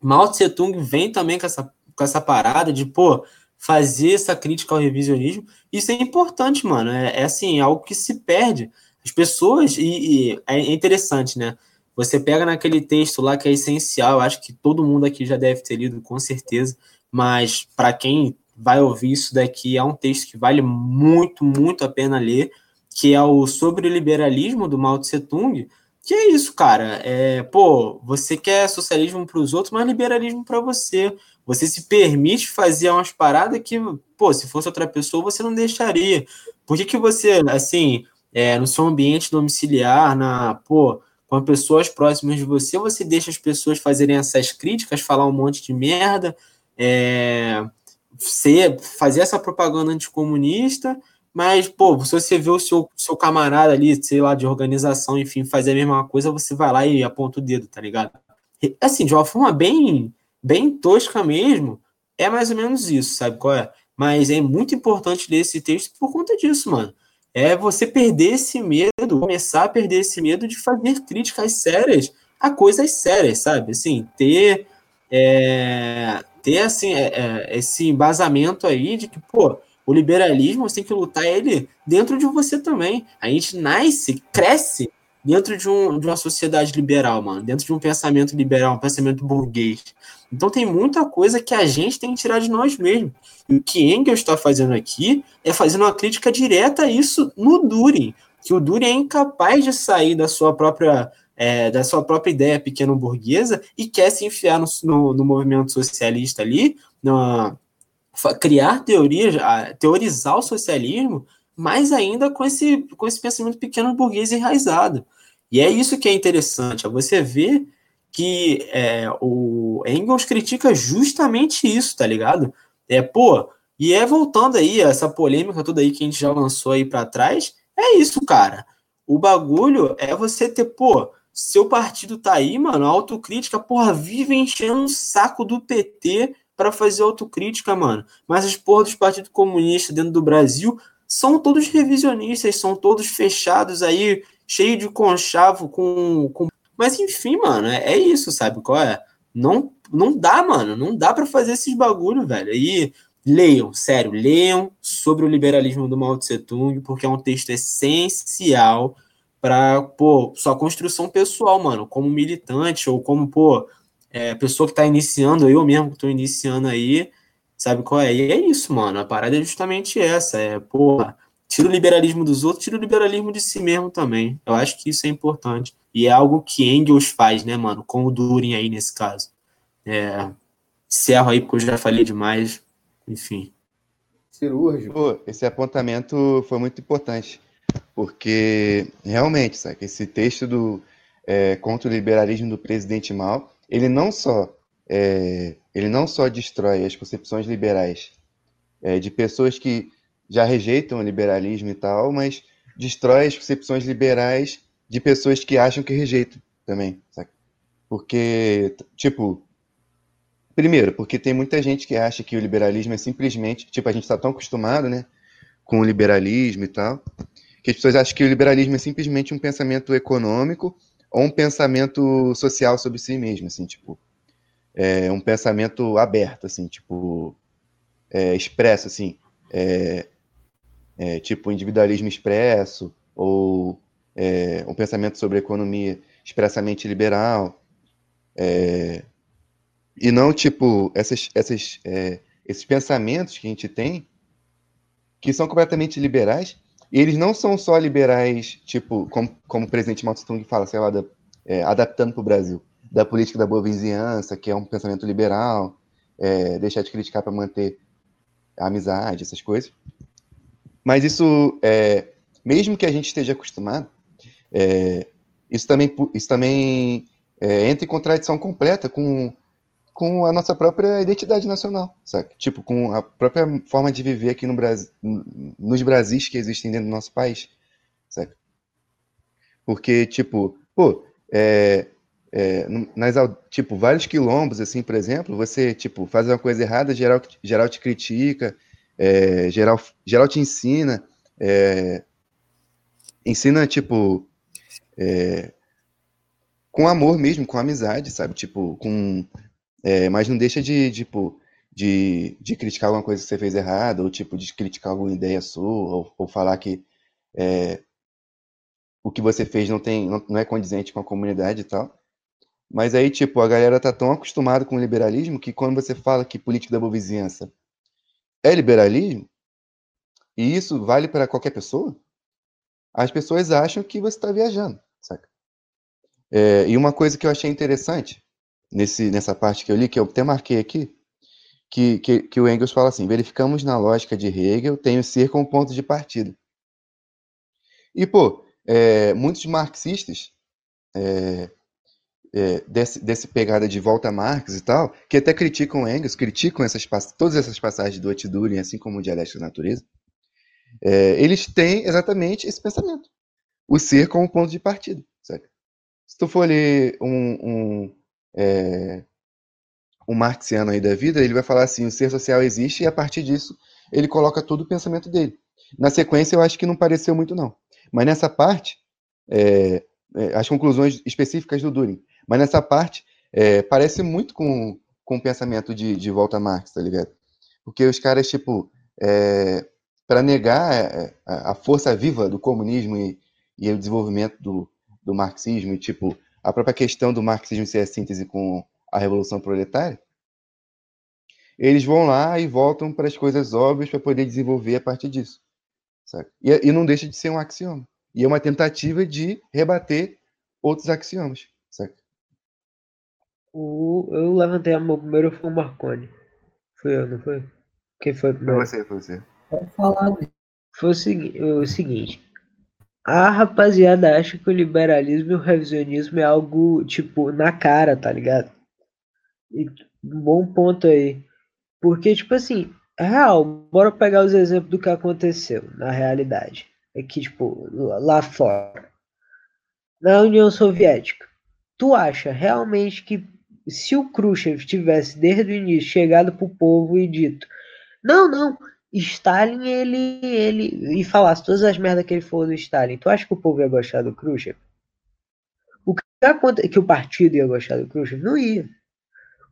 Speaker 5: Mao Tse Tung vem também com essa, com essa parada de, pô, fazer essa crítica ao revisionismo. Isso é importante, mano. É, é assim, é algo que se perde. As pessoas, e, e é interessante, né? Você pega naquele texto lá que é essencial, acho que todo mundo aqui já deve ter lido, com certeza mas para quem vai ouvir isso daqui, é um texto que vale muito, muito a pena ler, que é o Sobre o Liberalismo, do Mao Tse Tung, que é isso, cara. É, pô, você quer socialismo para os outros, mas liberalismo para você. Você se permite fazer umas paradas que, pô, se fosse outra pessoa, você não deixaria. Por que, que você, assim, é, no seu ambiente domiciliar, na, pô, com pessoas próximas de você, você deixa as pessoas fazerem essas críticas, falar um monte de merda, é, ser, fazer essa propaganda anticomunista, mas, pô, se você vê o seu, seu camarada ali, sei lá, de organização, enfim, fazer a mesma coisa, você vai lá e aponta o dedo, tá ligado? Assim, de uma forma bem, bem tosca mesmo, é mais ou menos isso, sabe qual é? Mas é muito importante ler esse texto por conta disso, mano. é você perder esse medo, começar a perder esse medo de fazer críticas sérias a coisas sérias, sabe? Assim, ter, é, ter assim, é, é, esse embasamento aí de que, pô, o liberalismo você tem que lutar ele dentro de você também. A gente nasce, cresce dentro de, um, de uma sociedade liberal, mano, dentro de um pensamento liberal, um pensamento burguês. Então tem muita coisa que a gente tem que tirar de nós mesmos. E o que Engels está fazendo aqui é fazendo uma crítica direta a isso no Durin, que o Durin é incapaz de sair da sua própria é, da sua própria ideia pequeno burguesa e quer se enfiar no, no, no movimento socialista ali, criar teorias, teorizar o socialismo, mais ainda com esse, com esse pensamento pequeno burguês enraizado. E é isso que é interessante, é você ver que é, o Engels critica justamente isso, tá ligado? É, pô, e é voltando aí, essa polêmica toda aí que a gente já lançou aí para trás, é isso, cara. O bagulho é você ter, pô, seu partido tá aí, mano, autocrítica, porra, vive enchendo o saco do PT para fazer autocrítica, mano. Mas as porra dos partidos comunistas dentro do Brasil são todos revisionistas, são todos fechados aí, cheio de conchavo com, com mas enfim, mano, é, é isso, sabe qual é? Não, não dá, mano, não dá para fazer esses bagulho, velho. E leiam, sério, leiam sobre o liberalismo do Mao Tse Tung, porque é um texto essencial para, pô, sua construção pessoal, mano, como militante ou como, pô, é, pessoa que tá iniciando, eu mesmo que tô iniciando aí, sabe qual é? E é isso, mano, a parada é justamente essa, é, pô, tira o liberalismo dos outros, tira o liberalismo de si mesmo também. Eu acho que isso é importante. E é algo que Engels faz, né, mano? Com o Durin aí nesse caso. É, encerro aí porque eu já falei demais. Enfim.
Speaker 1: Cirúrgico. Pô, esse apontamento foi muito importante. Porque, realmente, sabe, esse texto do é, contra o liberalismo do presidente Mao, ele não só é, ele não só destrói as concepções liberais é, de pessoas que já rejeitam o liberalismo e tal, mas destrói as concepções liberais de pessoas que acham que rejeitam também, sabe? Porque, tipo, primeiro, porque tem muita gente que acha que o liberalismo é simplesmente, tipo, a gente está tão acostumado, né, com o liberalismo e tal, que as pessoas acham que o liberalismo é simplesmente um pensamento econômico ou um pensamento social sobre si mesmo, assim, tipo, é um pensamento aberto, assim, tipo, é, expresso, assim, é, é, tipo individualismo expresso ou é, um pensamento sobre economia expressamente liberal, é, e não tipo essas, essas, é, esses pensamentos que a gente tem que são completamente liberais. E eles não são só liberais tipo como, como o presidente Mao Tse-tung fala, sei lá, da, é, adaptando para o Brasil, da política da boa vizinhança, que é um pensamento liberal, é, deixar de criticar para manter a amizade, essas coisas. Mas isso, é, mesmo que a gente esteja acostumado, é, isso também, isso também é, entra em contradição completa com, com a nossa própria identidade nacional, sabe? Tipo, com a própria forma de viver aqui no Brasil, nos Brasis que existem dentro do nosso país, sabe? Porque, tipo, pô, é, é, nas, tipo, vários quilombos, assim, por exemplo, você, tipo, faz uma coisa errada, geral, geral te critica, é, geral, geral te ensina, é, ensina, tipo, é, com amor mesmo, com amizade, sabe? Tipo, com. É, mas não deixa de, tipo, de, de criticar alguma coisa que você fez errado, ou tipo, de criticar alguma ideia sua, ou, ou falar que é, o que você fez não tem não, não é condizente com a comunidade e tal. Mas aí, tipo, a galera tá tão acostumada com o liberalismo que quando você fala que política da boa vizinhança é liberalismo, e isso vale para qualquer pessoa, as pessoas acham que você está viajando saca? É, e uma coisa que eu achei interessante nesse, nessa parte que eu li, que eu até marquei aqui, que, que, que o Engels fala assim: verificamos na lógica de Hegel, tem o ser como ponto de partida. E, pô, é, muitos marxistas é, é, desse, desse pegada de volta a Marx e tal, que até criticam Engels, criticam essas, todas essas passagens do Antiduring, assim como o Dialético da Natureza, é, eles têm exatamente esse pensamento o ser como ponto de partida. Se tu for ler um, um, é, um marxiano aí da vida, ele vai falar assim: o ser social existe e a partir disso ele coloca todo o pensamento dele. Na sequência, eu acho que não pareceu muito, não. Mas nessa parte, é, é, as conclusões específicas do Durin, mas nessa parte, é, parece muito com, com o pensamento de, de volta Marx, tá ligado? Porque os caras, tipo, é, para negar é, a, a, força viva do comunismo e, e o desenvolvimento do, do marxismo, e, tipo, a própria questão do marxismo ser a síntese com a revolução proletária, eles vão lá e voltam para as coisas óbvias para poder desenvolver a partir disso. E, e, não deixa de ser um axioma. E é uma tentativa de rebater outros axiomas.
Speaker 4: O, eu levantei a mão primeiro foi o Marconi. Foi eu, não foi? Quem foi primeiro?
Speaker 1: Foi você, foi você.
Speaker 4: Falar. Foi o, segui o seguinte. A rapaziada acha que o liberalismo e o revisionismo é algo, tipo, na cara, tá ligado? E um bom ponto aí. Porque, tipo assim, é real, bora pegar os exemplos do que aconteceu na realidade. É que, tipo, lá fora. Na União Soviética. Tu acha realmente que se o Khrushchev tivesse desde o início chegado pro povo e dito não, não, Stalin, ele, ele, e falasse todas as merdas que ele falou do Stalin, tu acha que o povo ia gostar do Khrushchev? O que acontece, que o partido ia gostar do Khrushchev? Não ia.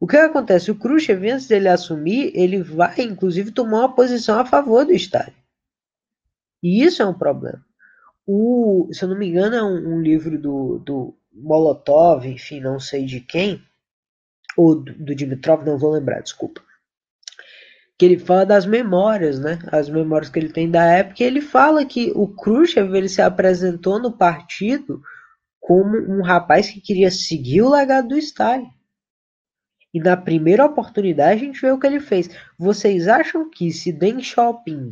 Speaker 4: O que acontece? O Khrushchev, antes dele assumir, ele vai, inclusive, tomar uma posição a favor do Stalin. E isso é um problema. O, se eu não me engano, é um, um livro do, do Molotov, enfim, não sei de quem, ou do, do Dimitrov, não vou lembrar, desculpa. Que ele fala das memórias, né? As memórias que ele tem da época. Ele fala que o Khrushchev ele se apresentou no partido como um rapaz que queria seguir o legado do Stalin. E na primeira oportunidade a gente vê o que ele fez. Vocês acham que se Deng Xiaoping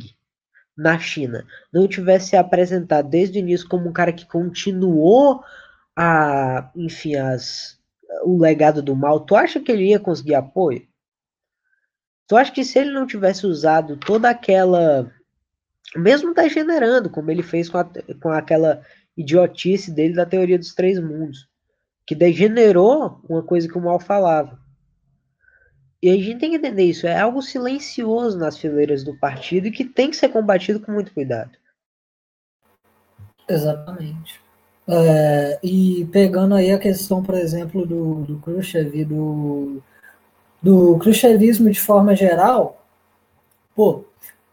Speaker 4: na China não tivesse se apresentado desde o início como um cara que continuou a, enfim, as, o legado do mal, tu acha que ele ia conseguir apoio? Tu acha que se ele não tivesse usado toda aquela, mesmo degenerando, como ele fez com, a, com aquela idiotice dele da teoria dos três mundos, que degenerou uma coisa que o mal falava. E a gente tem que entender isso. É algo silencioso nas fileiras do partido e que tem que ser combatido com muito cuidado.
Speaker 7: Exatamente. É, e pegando aí a questão, por exemplo, do, do Khrushchev do, do Khrushchevismo de forma geral, pô,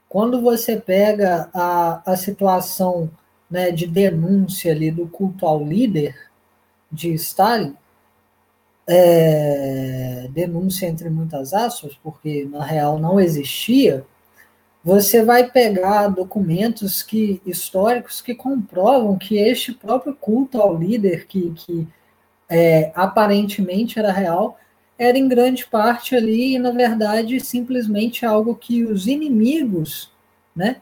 Speaker 7: quando você pega a, a situação né, de denúncia ali do culto ao líder de Stalin, é, denúncia entre muitas aspas, porque na real não existia, você vai pegar documentos que históricos que comprovam que este próprio culto ao líder, que, que é, aparentemente era real, era em grande parte ali, e na verdade, simplesmente algo que os inimigos, né,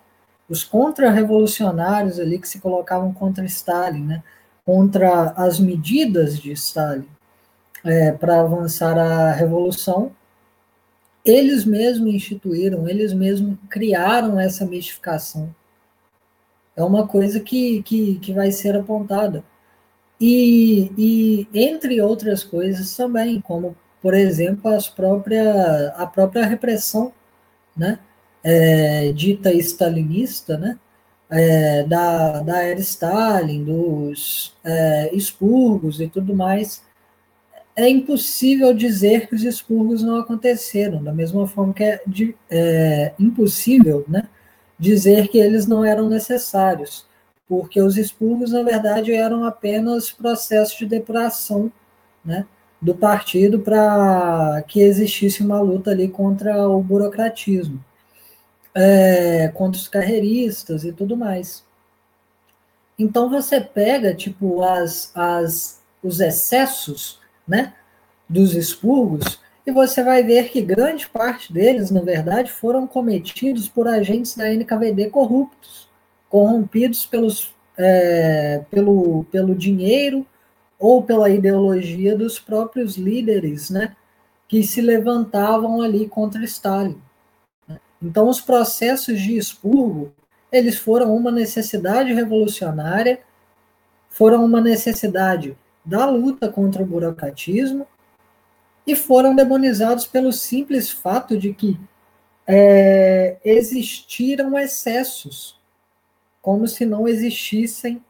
Speaker 7: os contra-revolucionários ali que se colocavam contra Stalin, né, contra as medidas de Stalin, é, para avançar a revolução, eles mesmos instituíram, eles mesmos criaram essa mistificação. É uma coisa que, que, que vai ser apontada. E, e, entre outras coisas também, como, por exemplo, as própria, a própria repressão né, é, dita stalinista, né, é, da, da era Stalin, dos é, expurgos e tudo mais, é impossível dizer que os expurgos não aconteceram, da mesma forma que é, de, é impossível né, dizer que eles não eram necessários, porque os expurgos, na verdade, eram apenas processos de depuração né, do partido para que existisse uma luta ali contra o burocratismo, é, contra os carreiristas e tudo mais. Então você pega tipo as, as os excessos né, dos expurgos, e você vai ver que grande parte deles, na verdade, foram cometidos por agentes da NKVD corruptos, corrompidos pelos, é, pelo, pelo dinheiro ou pela ideologia dos próprios líderes, né, que se levantavam ali contra Stalin. Então, os processos de expurgo, eles foram uma necessidade revolucionária, foram uma necessidade da luta contra o burocratismo e foram demonizados pelo simples fato de que é, existiram excessos como se não existissem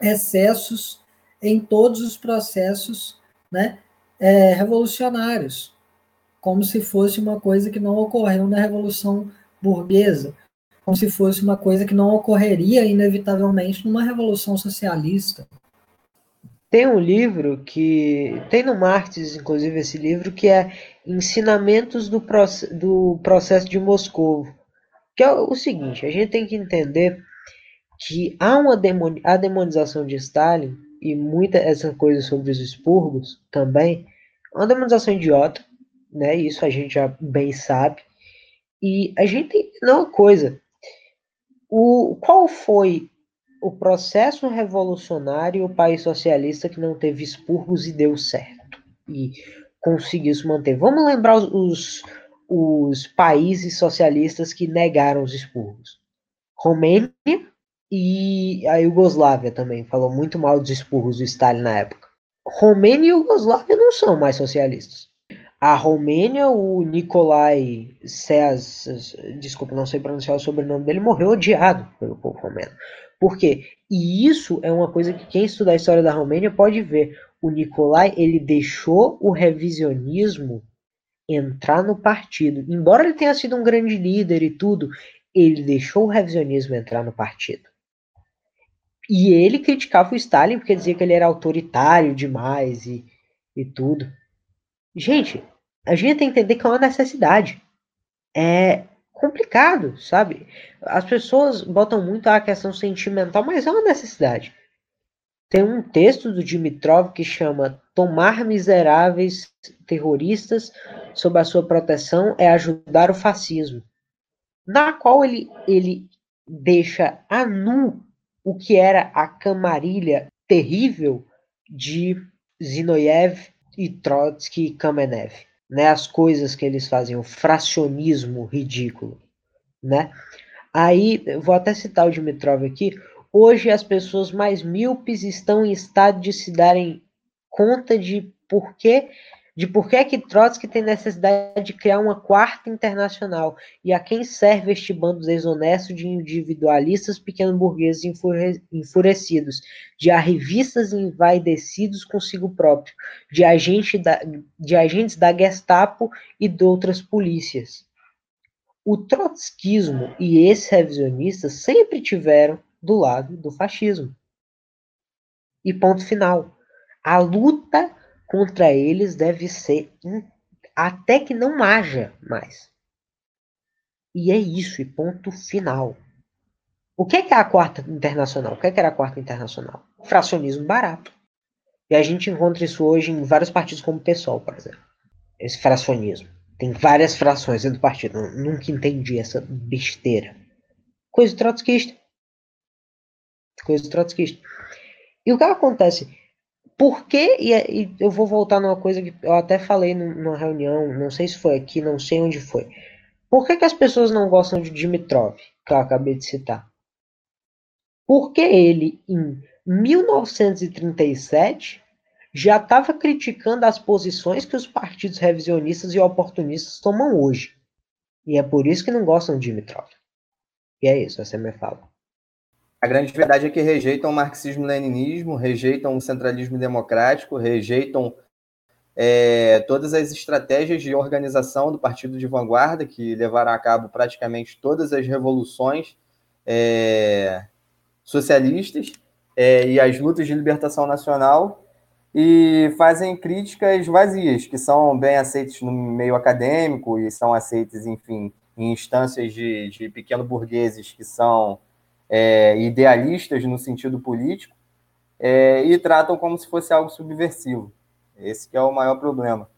Speaker 7: excessos em todos os processos né, é, revolucionários, como se fosse uma coisa que não ocorreu na Revolução Burguesa, como se fosse uma coisa que não ocorreria inevitavelmente numa Revolução Socialista.
Speaker 4: Tem um livro que. Tem no Marx, inclusive, esse livro, que é Ensinamentos do, do Processo de Moscou. Que é o seguinte: a gente tem que entender que há uma demon, a demonização de Stalin e muita essa coisa sobre os expurgos também, uma demonização idiota, né? Isso a gente já bem sabe. E a gente tem que entender uma coisa. O, qual foi o processo revolucionário e o país socialista que não teve expurgos e deu certo? E conseguiu se manter. Vamos lembrar os, os países socialistas que negaram os expurgos. Romênia, e a Iugoslávia também falou muito mal dos expurros do Stalin na época. Romênia e Iugoslávia não são mais socialistas. A Romênia, o Nikolai Seas, desculpa, não sei pronunciar o sobrenome dele, morreu odiado pelo povo romeno. Por quê? E isso é uma coisa que quem estuda a história da Romênia pode ver. O Nikolai, ele deixou o revisionismo entrar no partido. Embora ele tenha sido um grande líder e tudo, ele deixou o revisionismo entrar no partido. E ele criticava o Stalin porque dizia que ele era autoritário demais e, e tudo. Gente, a gente tem que entender que é uma necessidade. É complicado, sabe? As pessoas botam muito a questão sentimental, mas é uma necessidade. Tem um texto do Dimitrov que chama Tomar miseráveis terroristas sob a sua proteção é ajudar o fascismo, na qual ele, ele deixa a nu o que era a camarilha terrível de Zinoyev e Trotsky e Kamenev, né? As coisas que eles faziam, o fracionismo ridículo, né? Aí, vou até citar o Dimitrov aqui. Hoje as pessoas mais míopes estão em estado de se darem conta de por que de por que, é que Trotsky tem necessidade de criar uma quarta internacional e a quem serve este bando desonesto de individualistas pequeno-burgueses enfurecidos, de arrivistas envaidecidos consigo próprio, de, agente da, de agentes da Gestapo e de outras polícias. O trotskismo e esses revisionistas sempre tiveram do lado do fascismo. E ponto final. A luta contra eles deve ser até que não haja mais. E é isso, e ponto final. O que é, que é a quarta internacional? O que, é que era a quarta internacional? Fracionismo barato. E a gente encontra isso hoje em vários partidos, como o PSOL, por exemplo. Esse fracionismo. Tem várias frações dentro do partido. Eu nunca entendi essa besteira. Coisa trotskista. Coisa trotskista. E o que acontece? Por que, e, e, eu vou voltar numa coisa que eu até falei numa reunião, não sei se foi aqui, não sei onde foi. Por que, que as pessoas não gostam de Dimitrov, que eu acabei de citar? Porque ele, em 1937, já estava criticando as posições que os partidos revisionistas e oportunistas tomam hoje. E é por isso que não gostam de Dimitrov. E é isso, essa é a minha fala.
Speaker 2: A grande verdade é que rejeitam o marxismo-leninismo, rejeitam o centralismo democrático, rejeitam é, todas as estratégias de organização do partido de vanguarda, que levaram a cabo praticamente todas as revoluções é, socialistas é, e as lutas de libertação nacional, e fazem críticas vazias, que são bem aceitas no meio acadêmico e são aceitas, enfim, em instâncias de, de pequeno burgueses que são é, idealistas no sentido político é, e tratam como se fosse algo subversivo. Esse é o maior problema.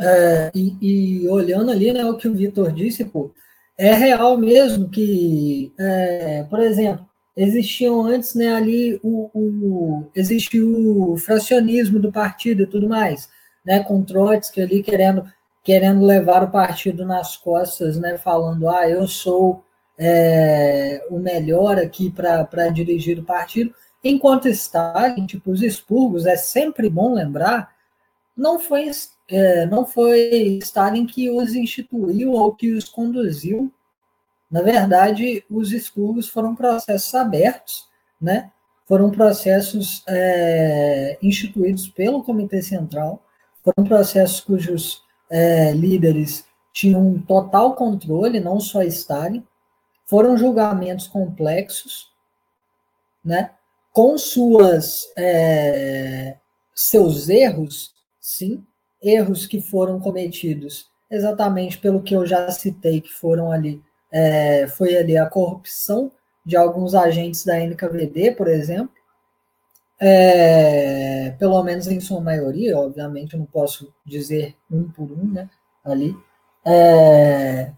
Speaker 7: É, e, e, olhando ali né, o que o Vitor disse, pô, é real mesmo que, é, por exemplo, existiam antes né, ali o, o existia o fracionismo do partido e tudo mais, né, com Trotsky ali querendo querendo levar o partido nas costas, né, falando, ah, eu sou é, o melhor aqui para dirigir o partido, enquanto Stalin, tipo, os expurgos, é sempre bom lembrar, não foi, é, não foi Stalin que os instituiu ou que os conduziu Na verdade, os expurgos foram processos abertos, né? foram processos é, instituídos pelo Comitê Central, foram processos cujos é, líderes tinham total controle, não só Stalin, foram julgamentos complexos, né? com suas é, seus erros, sim, erros que foram cometidos exatamente pelo que eu já citei, que foram ali, é, foi ali a corrupção de alguns agentes da NKVD, por exemplo, é, pelo menos em sua maioria, obviamente eu não posso dizer um por um, né, ali, é,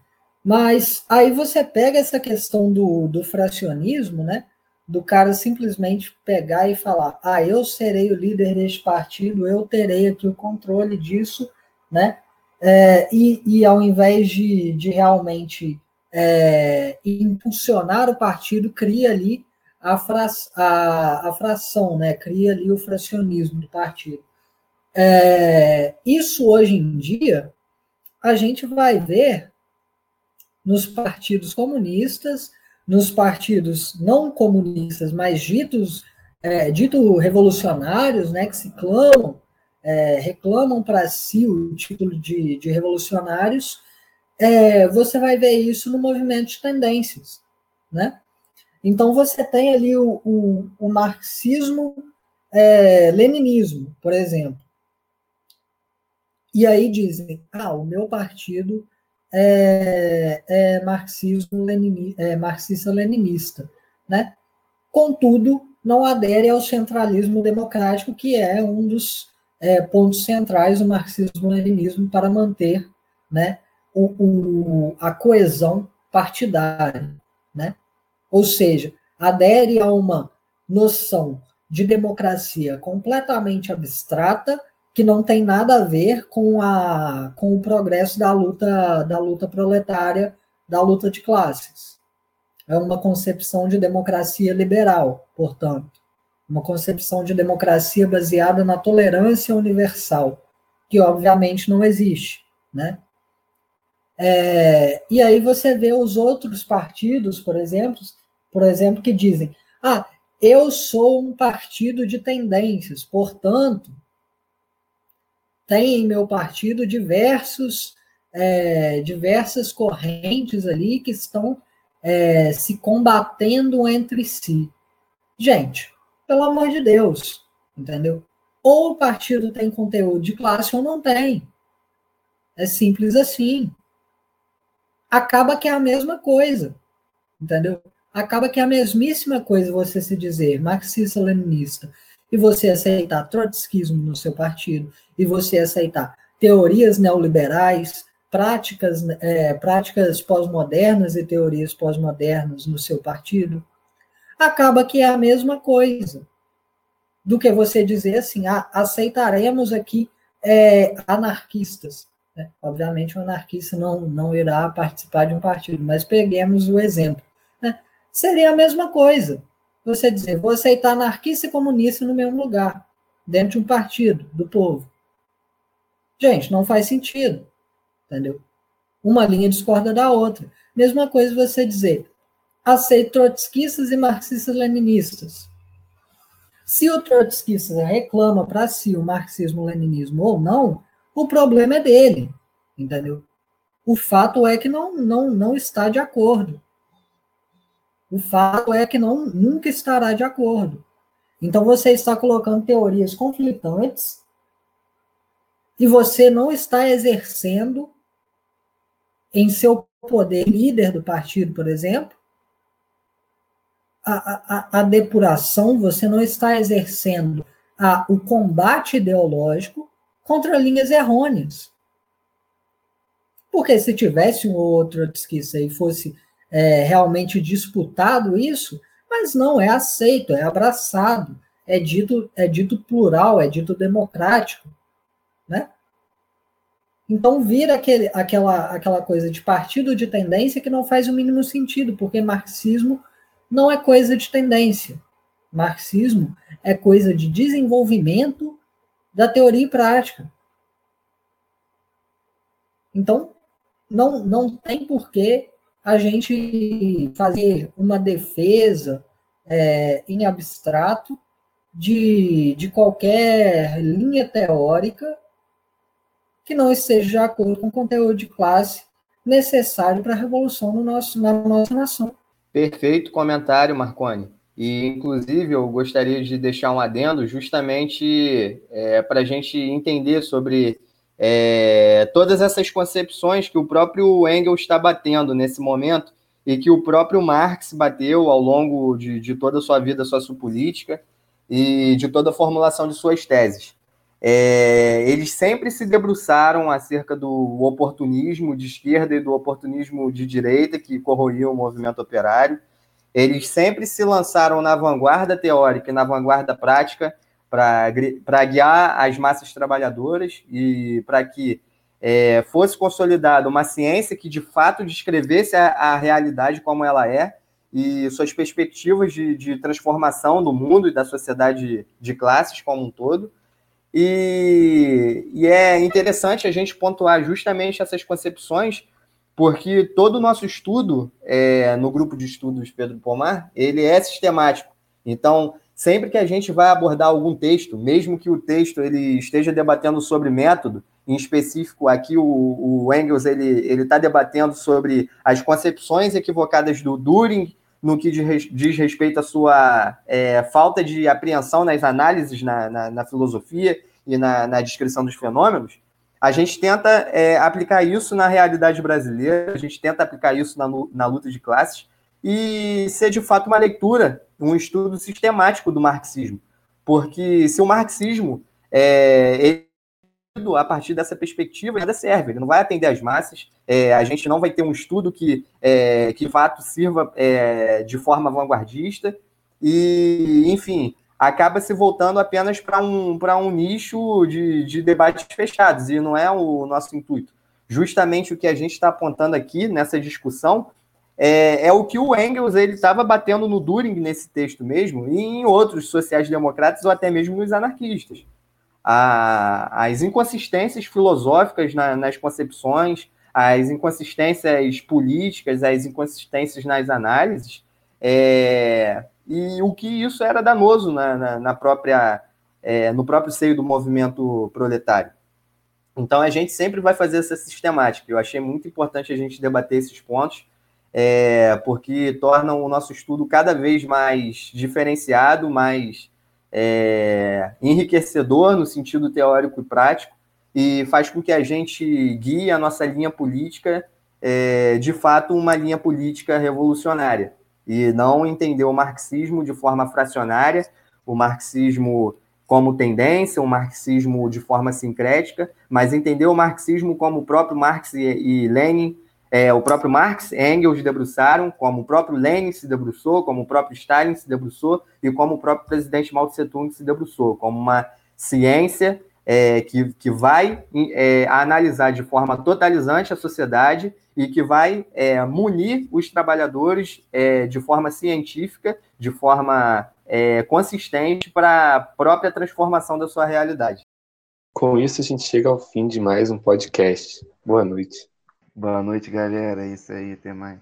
Speaker 7: mas aí você pega essa questão do, do fracionismo, né, do cara simplesmente pegar e falar, ah, eu serei o líder deste partido, eu terei aqui o controle disso, né, é, e, e ao invés de, de realmente é, impulsionar o partido, cria ali a, fra, a, a, fração, né? cria ali o fracionismo do partido. É, isso hoje em dia a gente vai ver nos partidos comunistas, nos partidos não comunistas, mas ditos é, dito revolucionários, né, que se clamam, é, reclamam para si o título de, de revolucionários, é, você vai ver isso no movimento de tendências, né? Então você tem ali o, o, o marxismo-leninismo, é, por exemplo. E aí dizem, ah, o meu partido é, é marxismo é marxista-leninista, né? Contudo, não adere ao centralismo democrático, que é um dos é, pontos centrais do marxismo-leninismo para manter, né, o, o, a coesão partidária, né? Ou seja, adere a uma noção de democracia completamente abstrata que não tem nada a ver com, a, com o progresso da luta da luta proletária, da luta de classes. É uma concepção de democracia liberal, portanto, uma concepção de democracia baseada na tolerância universal, que obviamente não existe, né? É, e aí você vê os outros partidos, por exemplo, por exemplo, que dizem: ah, eu sou um partido de tendências, portanto, tem em meu partido diversos, é, diversas correntes ali que estão é, se combatendo entre si. Gente, pelo amor de Deus, entendeu? Ou o partido tem conteúdo de classe ou não tem. É simples assim acaba que é a mesma coisa, entendeu? Acaba que é a mesmíssima coisa você se dizer marxista-leninista e você aceitar trotskismo no seu partido e você aceitar teorias neoliberais, práticas, é, práticas pós-modernas e teorias pós-modernas no seu partido, acaba que é a mesma coisa do que você dizer assim, ah, aceitaremos aqui é, anarquistas. Né? Obviamente, o anarquista não, não irá participar de um partido, mas peguemos o exemplo. Né? Seria a mesma coisa. Você dizer, vou aceitar anarquista e comunista no mesmo lugar, dentro de um partido do povo. Gente, não faz sentido. Entendeu? Uma linha discorda da outra. Mesma coisa você dizer, aceito trotskistas e marxistas-leninistas. Se o trotskista reclama para si o marxismo-leninismo ou não, o problema é dele, entendeu? O fato é que não, não, não está de acordo. O fato é que não, nunca estará de acordo. Então você está colocando teorias conflitantes e você não está exercendo em seu poder líder do partido, por exemplo, a, a, a depuração, você não está exercendo a, o combate ideológico contra linhas errôneas. Porque se tivesse um outro trotskista e fosse é, realmente disputado isso, mas não é aceito, é abraçado, é dito, é dito plural, é dito democrático, né? Então vira aquele, aquela, aquela coisa de partido de tendência que não faz o mínimo sentido, porque marxismo não é coisa de tendência. Marxismo é coisa de desenvolvimento da teoria e prática. Então, não, não tem porquê a gente fazer uma defesa é, em abstrato de, de qualquer linha teórica que não esteja de acordo com o conteúdo de classe necessário para a revolução no nosso, na nossa nação.
Speaker 2: Perfeito comentário, Marconi. E, inclusive, eu gostaria de deixar um adendo justamente é, para a gente entender sobre é, todas essas concepções que o próprio Engels está batendo nesse momento e que o próprio Marx bateu ao longo de, de toda a sua vida sociopolítica e de toda a formulação de suas teses. É, eles sempre se debruçaram acerca do oportunismo de esquerda e do oportunismo de direita que corroía o movimento operário. Eles sempre se lançaram na vanguarda teórica e na vanguarda prática para guiar as massas trabalhadoras e para que é, fosse consolidada uma ciência que de fato descrevesse a, a, realidade como ela é e suas perspectivas de, de transformação do mundo e da sociedade de classes como um todo. E, e, é interessante a gente pontuar justamente essas concepções, porque todo o nosso estudo é, no grupo de estudos Pedro Pomar, ele é sistemático. Então, sempre que a gente vai abordar algum texto, mesmo que o texto ele esteja debatendo sobre método, em específico aqui o, o Engels ele está debatendo sobre as concepções equivocadas do Turing no que diz respeito à sua é, falta de apreensão nas análises na, na, na filosofia e na, na, descrição dos fenômenos, a gente tenta é, aplicar isso na realidade brasileira, a gente tenta aplicar isso na, na luta de classes e ser de fato uma leitura um estudo sistemático do marxismo. Porque se o marxismo é, a partir dessa perspectiva, nada serve, ele não vai atender as massas, é, a gente não vai ter um estudo que, é, que de fato sirva é, de forma vanguardista, e, enfim, acaba se voltando apenas para um, um nicho de, de debates fechados, e não é o nosso intuito. Justamente o que a gente está apontando aqui nessa discussão é, é o que o Engels ele estava batendo no Düring nesse texto mesmo, e em outros sociais-democratas ou até mesmo nos anarquistas. A, as inconsistências filosóficas na, nas concepções, as inconsistências políticas, as inconsistências nas análises, é, e o que isso era danoso na, na, na própria, é, no próprio seio do movimento proletário. Então a gente sempre vai fazer essa sistemática. Eu achei muito importante a gente debater esses pontos é, porque tornam o nosso estudo cada vez mais diferenciado, mais é, enriquecedor no sentido teórico e prático, e faz com que a gente guie a nossa linha política é, de fato uma linha política revolucionária, e não entender o marxismo de forma fracionária, o marxismo como tendência, o marxismo de forma sincrética, mas entender o marxismo como o próprio Marx e Lenin é, o próprio Marx, Engels debruçaram, como o próprio Lenin se debruçou, como o próprio Stalin se debruçou e como o próprio presidente Mao Tse Tung se debruçou, como uma ciência é, que, que vai é, analisar de forma totalizante a sociedade e que vai é, munir os trabalhadores é, de forma científica, de forma é, consistente para a própria transformação da sua realidade.
Speaker 8: Com isso, a gente chega ao fim de mais um podcast. Boa noite.
Speaker 1: Boa noite, galera. É isso aí, até mais.